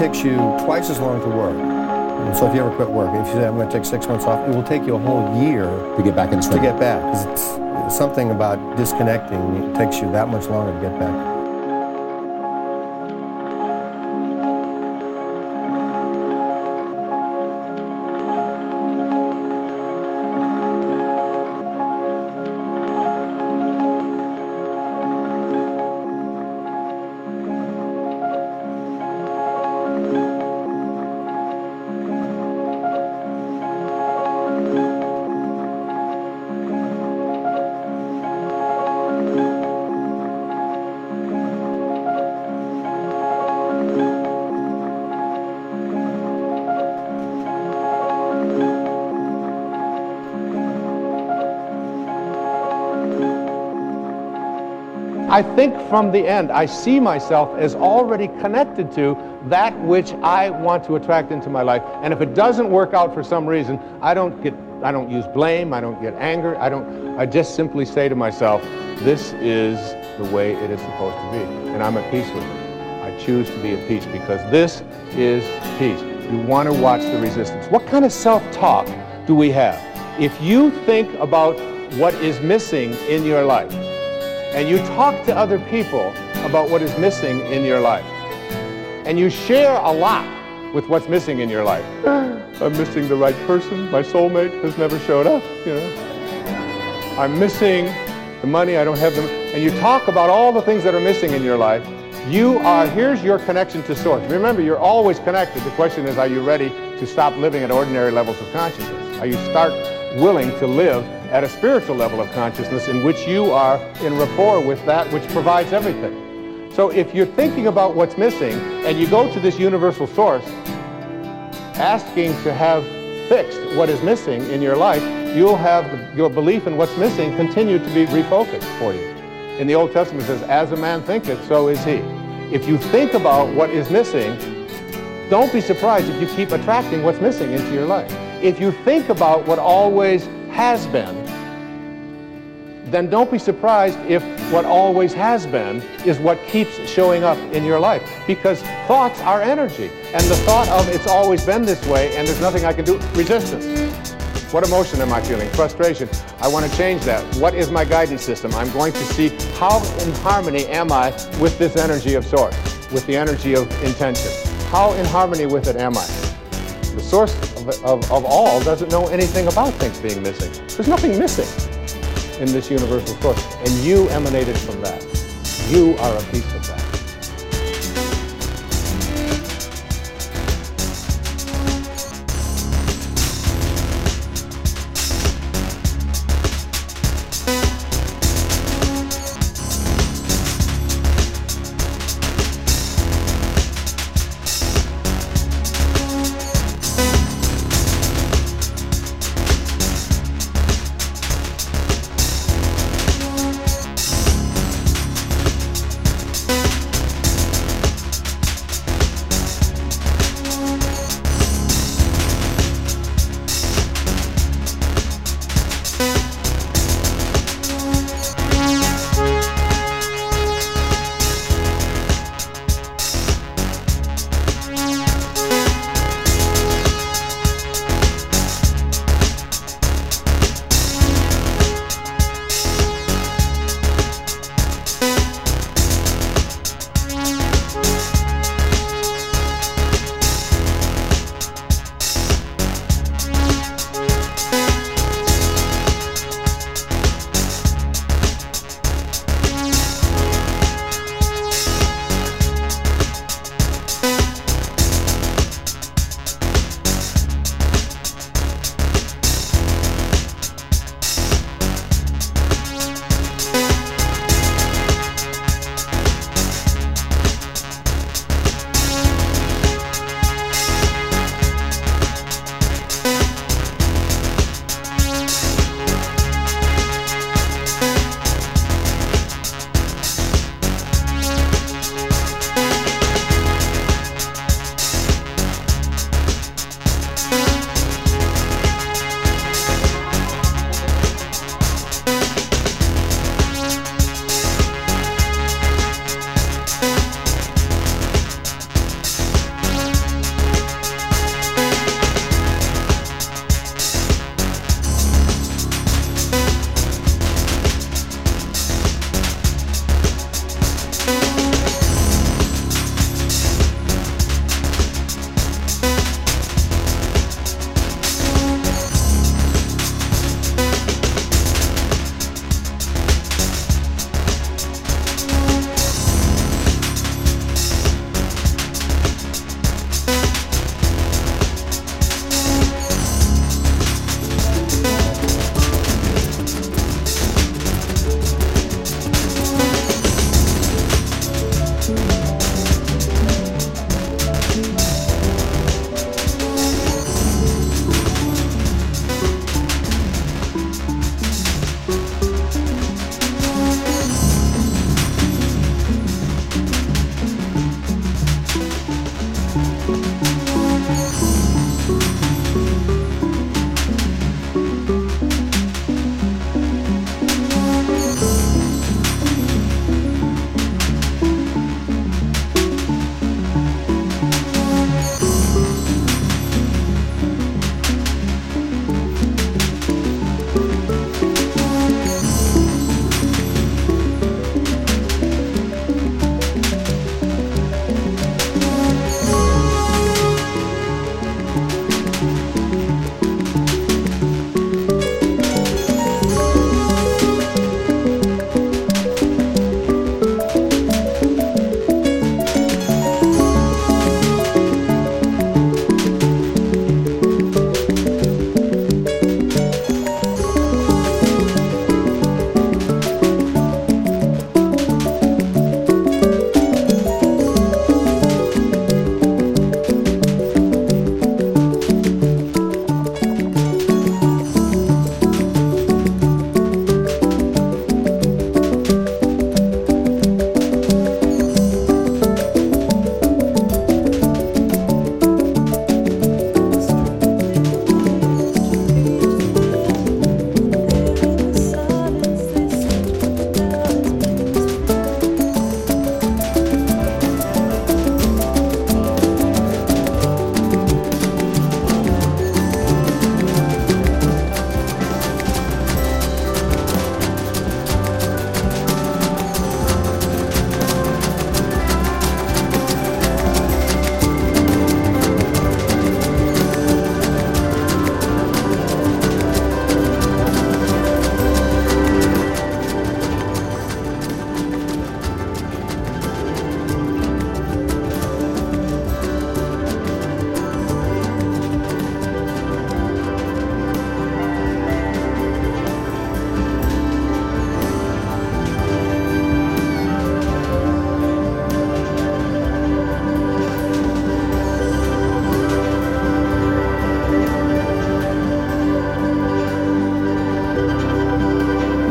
Takes you twice as long to work. And so if you ever quit work, if you say I'm going to take six months off, it will take you a whole year to get back in to get back. 'Cause It's something about disconnecting. It takes you that much longer to get back. I think from the end, I see myself as already connected to that which I want to attract into my life. And if it doesn't work out for some reason, I don't get, I don't use blame, I don't get anger, I don't, I just simply say to myself, this is the way it is supposed to be. And I'm at peace with it. I choose to be at peace because this is peace. You want to watch the resistance. What kind of self-talk do we have? If you think about what is missing in your life, and you talk to other people about what is missing in your life, and you share a lot with what's missing in your life. I'm missing the right person. My soulmate has never showed up, you know. I'm missing the money, I don't have them. And you talk about all the things that are missing in your life. You are, here's your connection to Source. Remember, you're always connected. The question is, are you ready to stop living at ordinary levels of consciousness? Are you start willing to live at a spiritual level of consciousness in which you are in rapport with that which provides everything. So if you're thinking about what's missing and you go to this universal source asking to have fixed what is missing in your life, you'll have your belief in what's missing continue to be refocused for you. In the Old Testament it says, as a man thinketh, so is he. If you think about what is missing, don't be surprised if you keep attracting what's missing into your life. If you think about what always has been, then don't be surprised if what always has been is what keeps showing up in your life. Because thoughts are energy. And the thought of it's always been this way and there's nothing I can do, resistance. What emotion am I feeling? Frustration. I want to change that. What is my guidance system? I'm going to see how in harmony am I with this energy of source, with the energy of intention. How in harmony with it am I? Source of, of, of all doesn't know anything about things being missing. There's nothing missing in this universal source. And you emanated from that. You are a piece of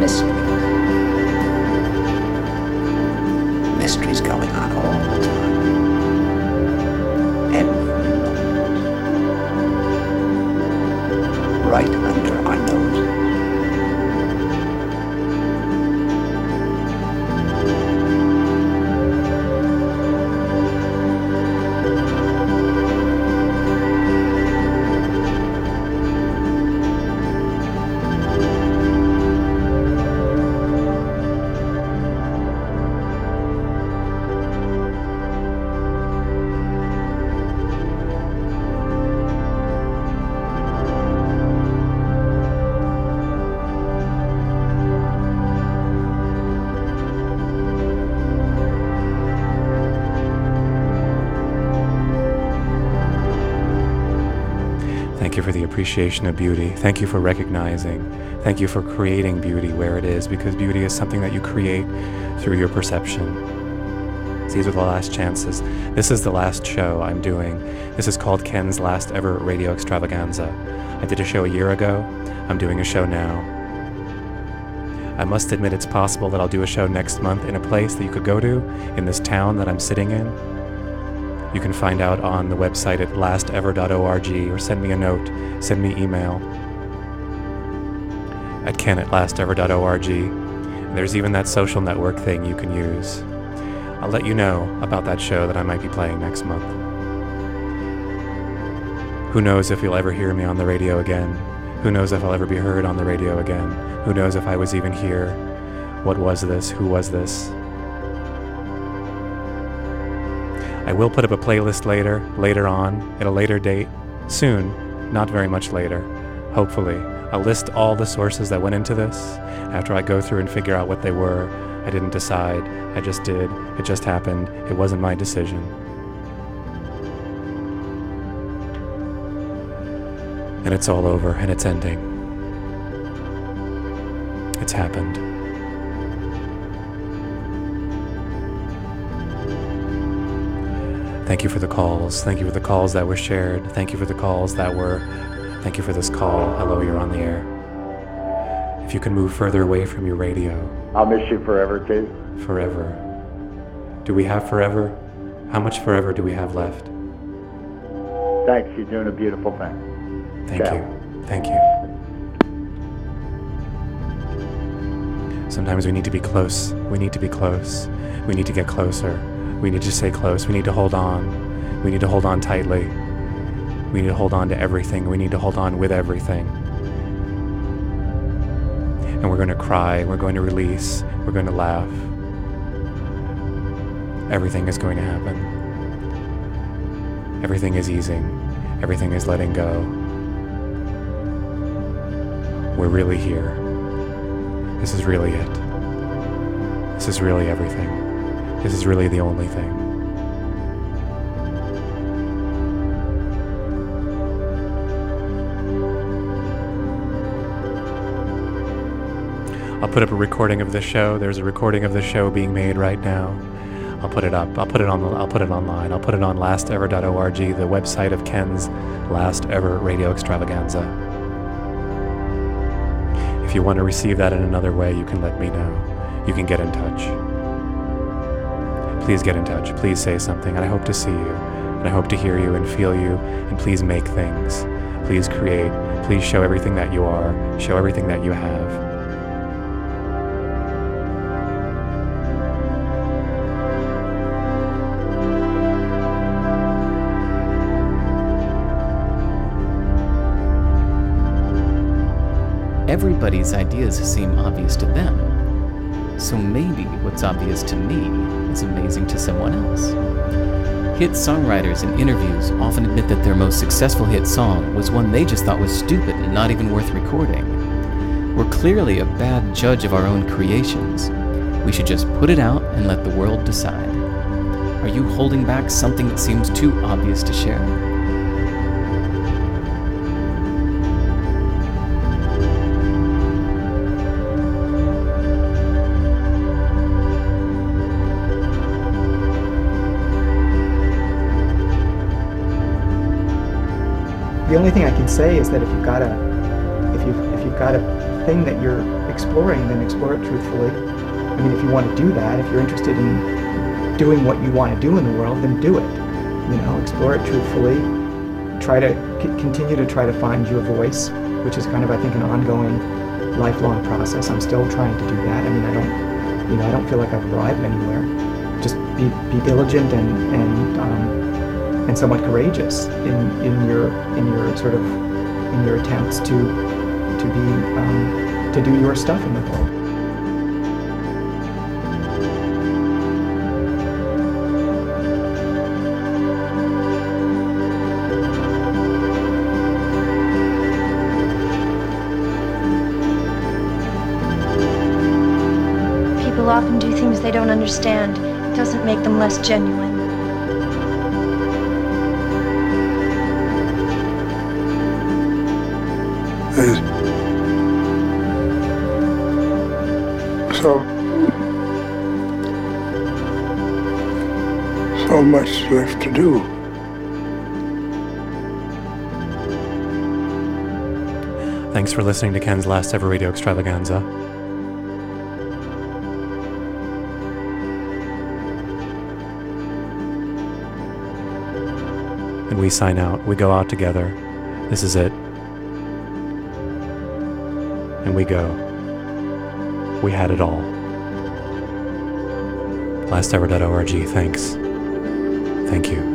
this. Appreciation of beauty. Thank you for recognizing. Thank you for creating beauty where it is, because beauty is something that you create through your perception. These are the last chances. This is the last show I'm doing. This is called Ken's Last Ever Radio Extravaganza. I did a show a year ago. I'm doing a show now. I must admit it's possible that I'll do a show next month in a place that you could go to in this town that I'm sitting in. You can find out on the website at lastever.org or send me a note, send me email at ken at lastever.org. There's even that social network thing you can use. I'll let you know about that show that I might be playing next month. Who knows if you'll ever hear me on the radio again? Who knows if I'll ever be heard on the radio again? Who knows if I was even here? What was this? Who was this? I will put up a playlist later, later on, at a later date, soon, not very much later, hopefully. I'll list all the sources that went into this after I go through and figure out what they were. I didn't decide, I just did, it just happened, it wasn't my decision. And it's all over, and it's ending. It's happened. Thank you for the calls. Thank you for the calls that were shared. Thank you for the calls that were. Thank you for this call. Hello, you're on the air. If you can move further away from your radio. I'll miss you forever, too. Forever. Do we have forever? How much forever do we have left? Thanks. You're doing a beautiful thing. Thank Ciao. you. Thank you. Sometimes we need to be close. We need to be close. We need to get closer. We need to stay close. We need to hold on. We need to hold on tightly. We need to hold on to everything. We need to hold on with everything. And we're going to cry. We're going to release. We're going to laugh. Everything is going to happen. Everything is easing. Everything is letting go. We're really here. This is really it. This is really everything. This is really the only thing. I'll put up a recording of this show. There's a recording of the show being made right now. I'll put it up. I'll put it on. I'll put it online. I'll put it on lastever.org, the website of Ken's last ever radio extravaganza. If you want to receive that in another way, you can let me know. You can get in touch. Please get in touch. Please say something. And I hope to see you. And I hope to hear you and feel you. And please make things. Please create. Please show everything that you are. Show everything that you have. Everybody's ideas seem obvious to them. So maybe what's obvious to me is amazing to someone else. Hit songwriters in interviews often admit that their most successful hit song was one they just thought was stupid and not even worth recording. We're clearly a bad judge of our own creations. We should just put it out and let the world decide. Are you holding back something that seems too obvious to share? The only thing I can say is that if you've got a if you if you've got a thing that you're exploring, then explore it truthfully. I mean, if you want to do that, if you're interested in doing what you want to do in the world, then do it. You know, explore it truthfully. Try to c- continue to try to find your voice, which is kind of I think an ongoing, lifelong process. I'm still trying to do that. I mean, I don't, you know, I don't feel like I've arrived anywhere. Just be be diligent and and um, and somewhat courageous in, in your in your sort of in your attempts to to be um, to do your stuff in the world. People often do things they don't understand. It doesn't make them less genuine. So so much left to do. Thanks for listening to Ken's last ever radio extravaganza. And we sign out. We go out together. This is it. And we go. We had it all. Lastever.org. Thanks. Thank you.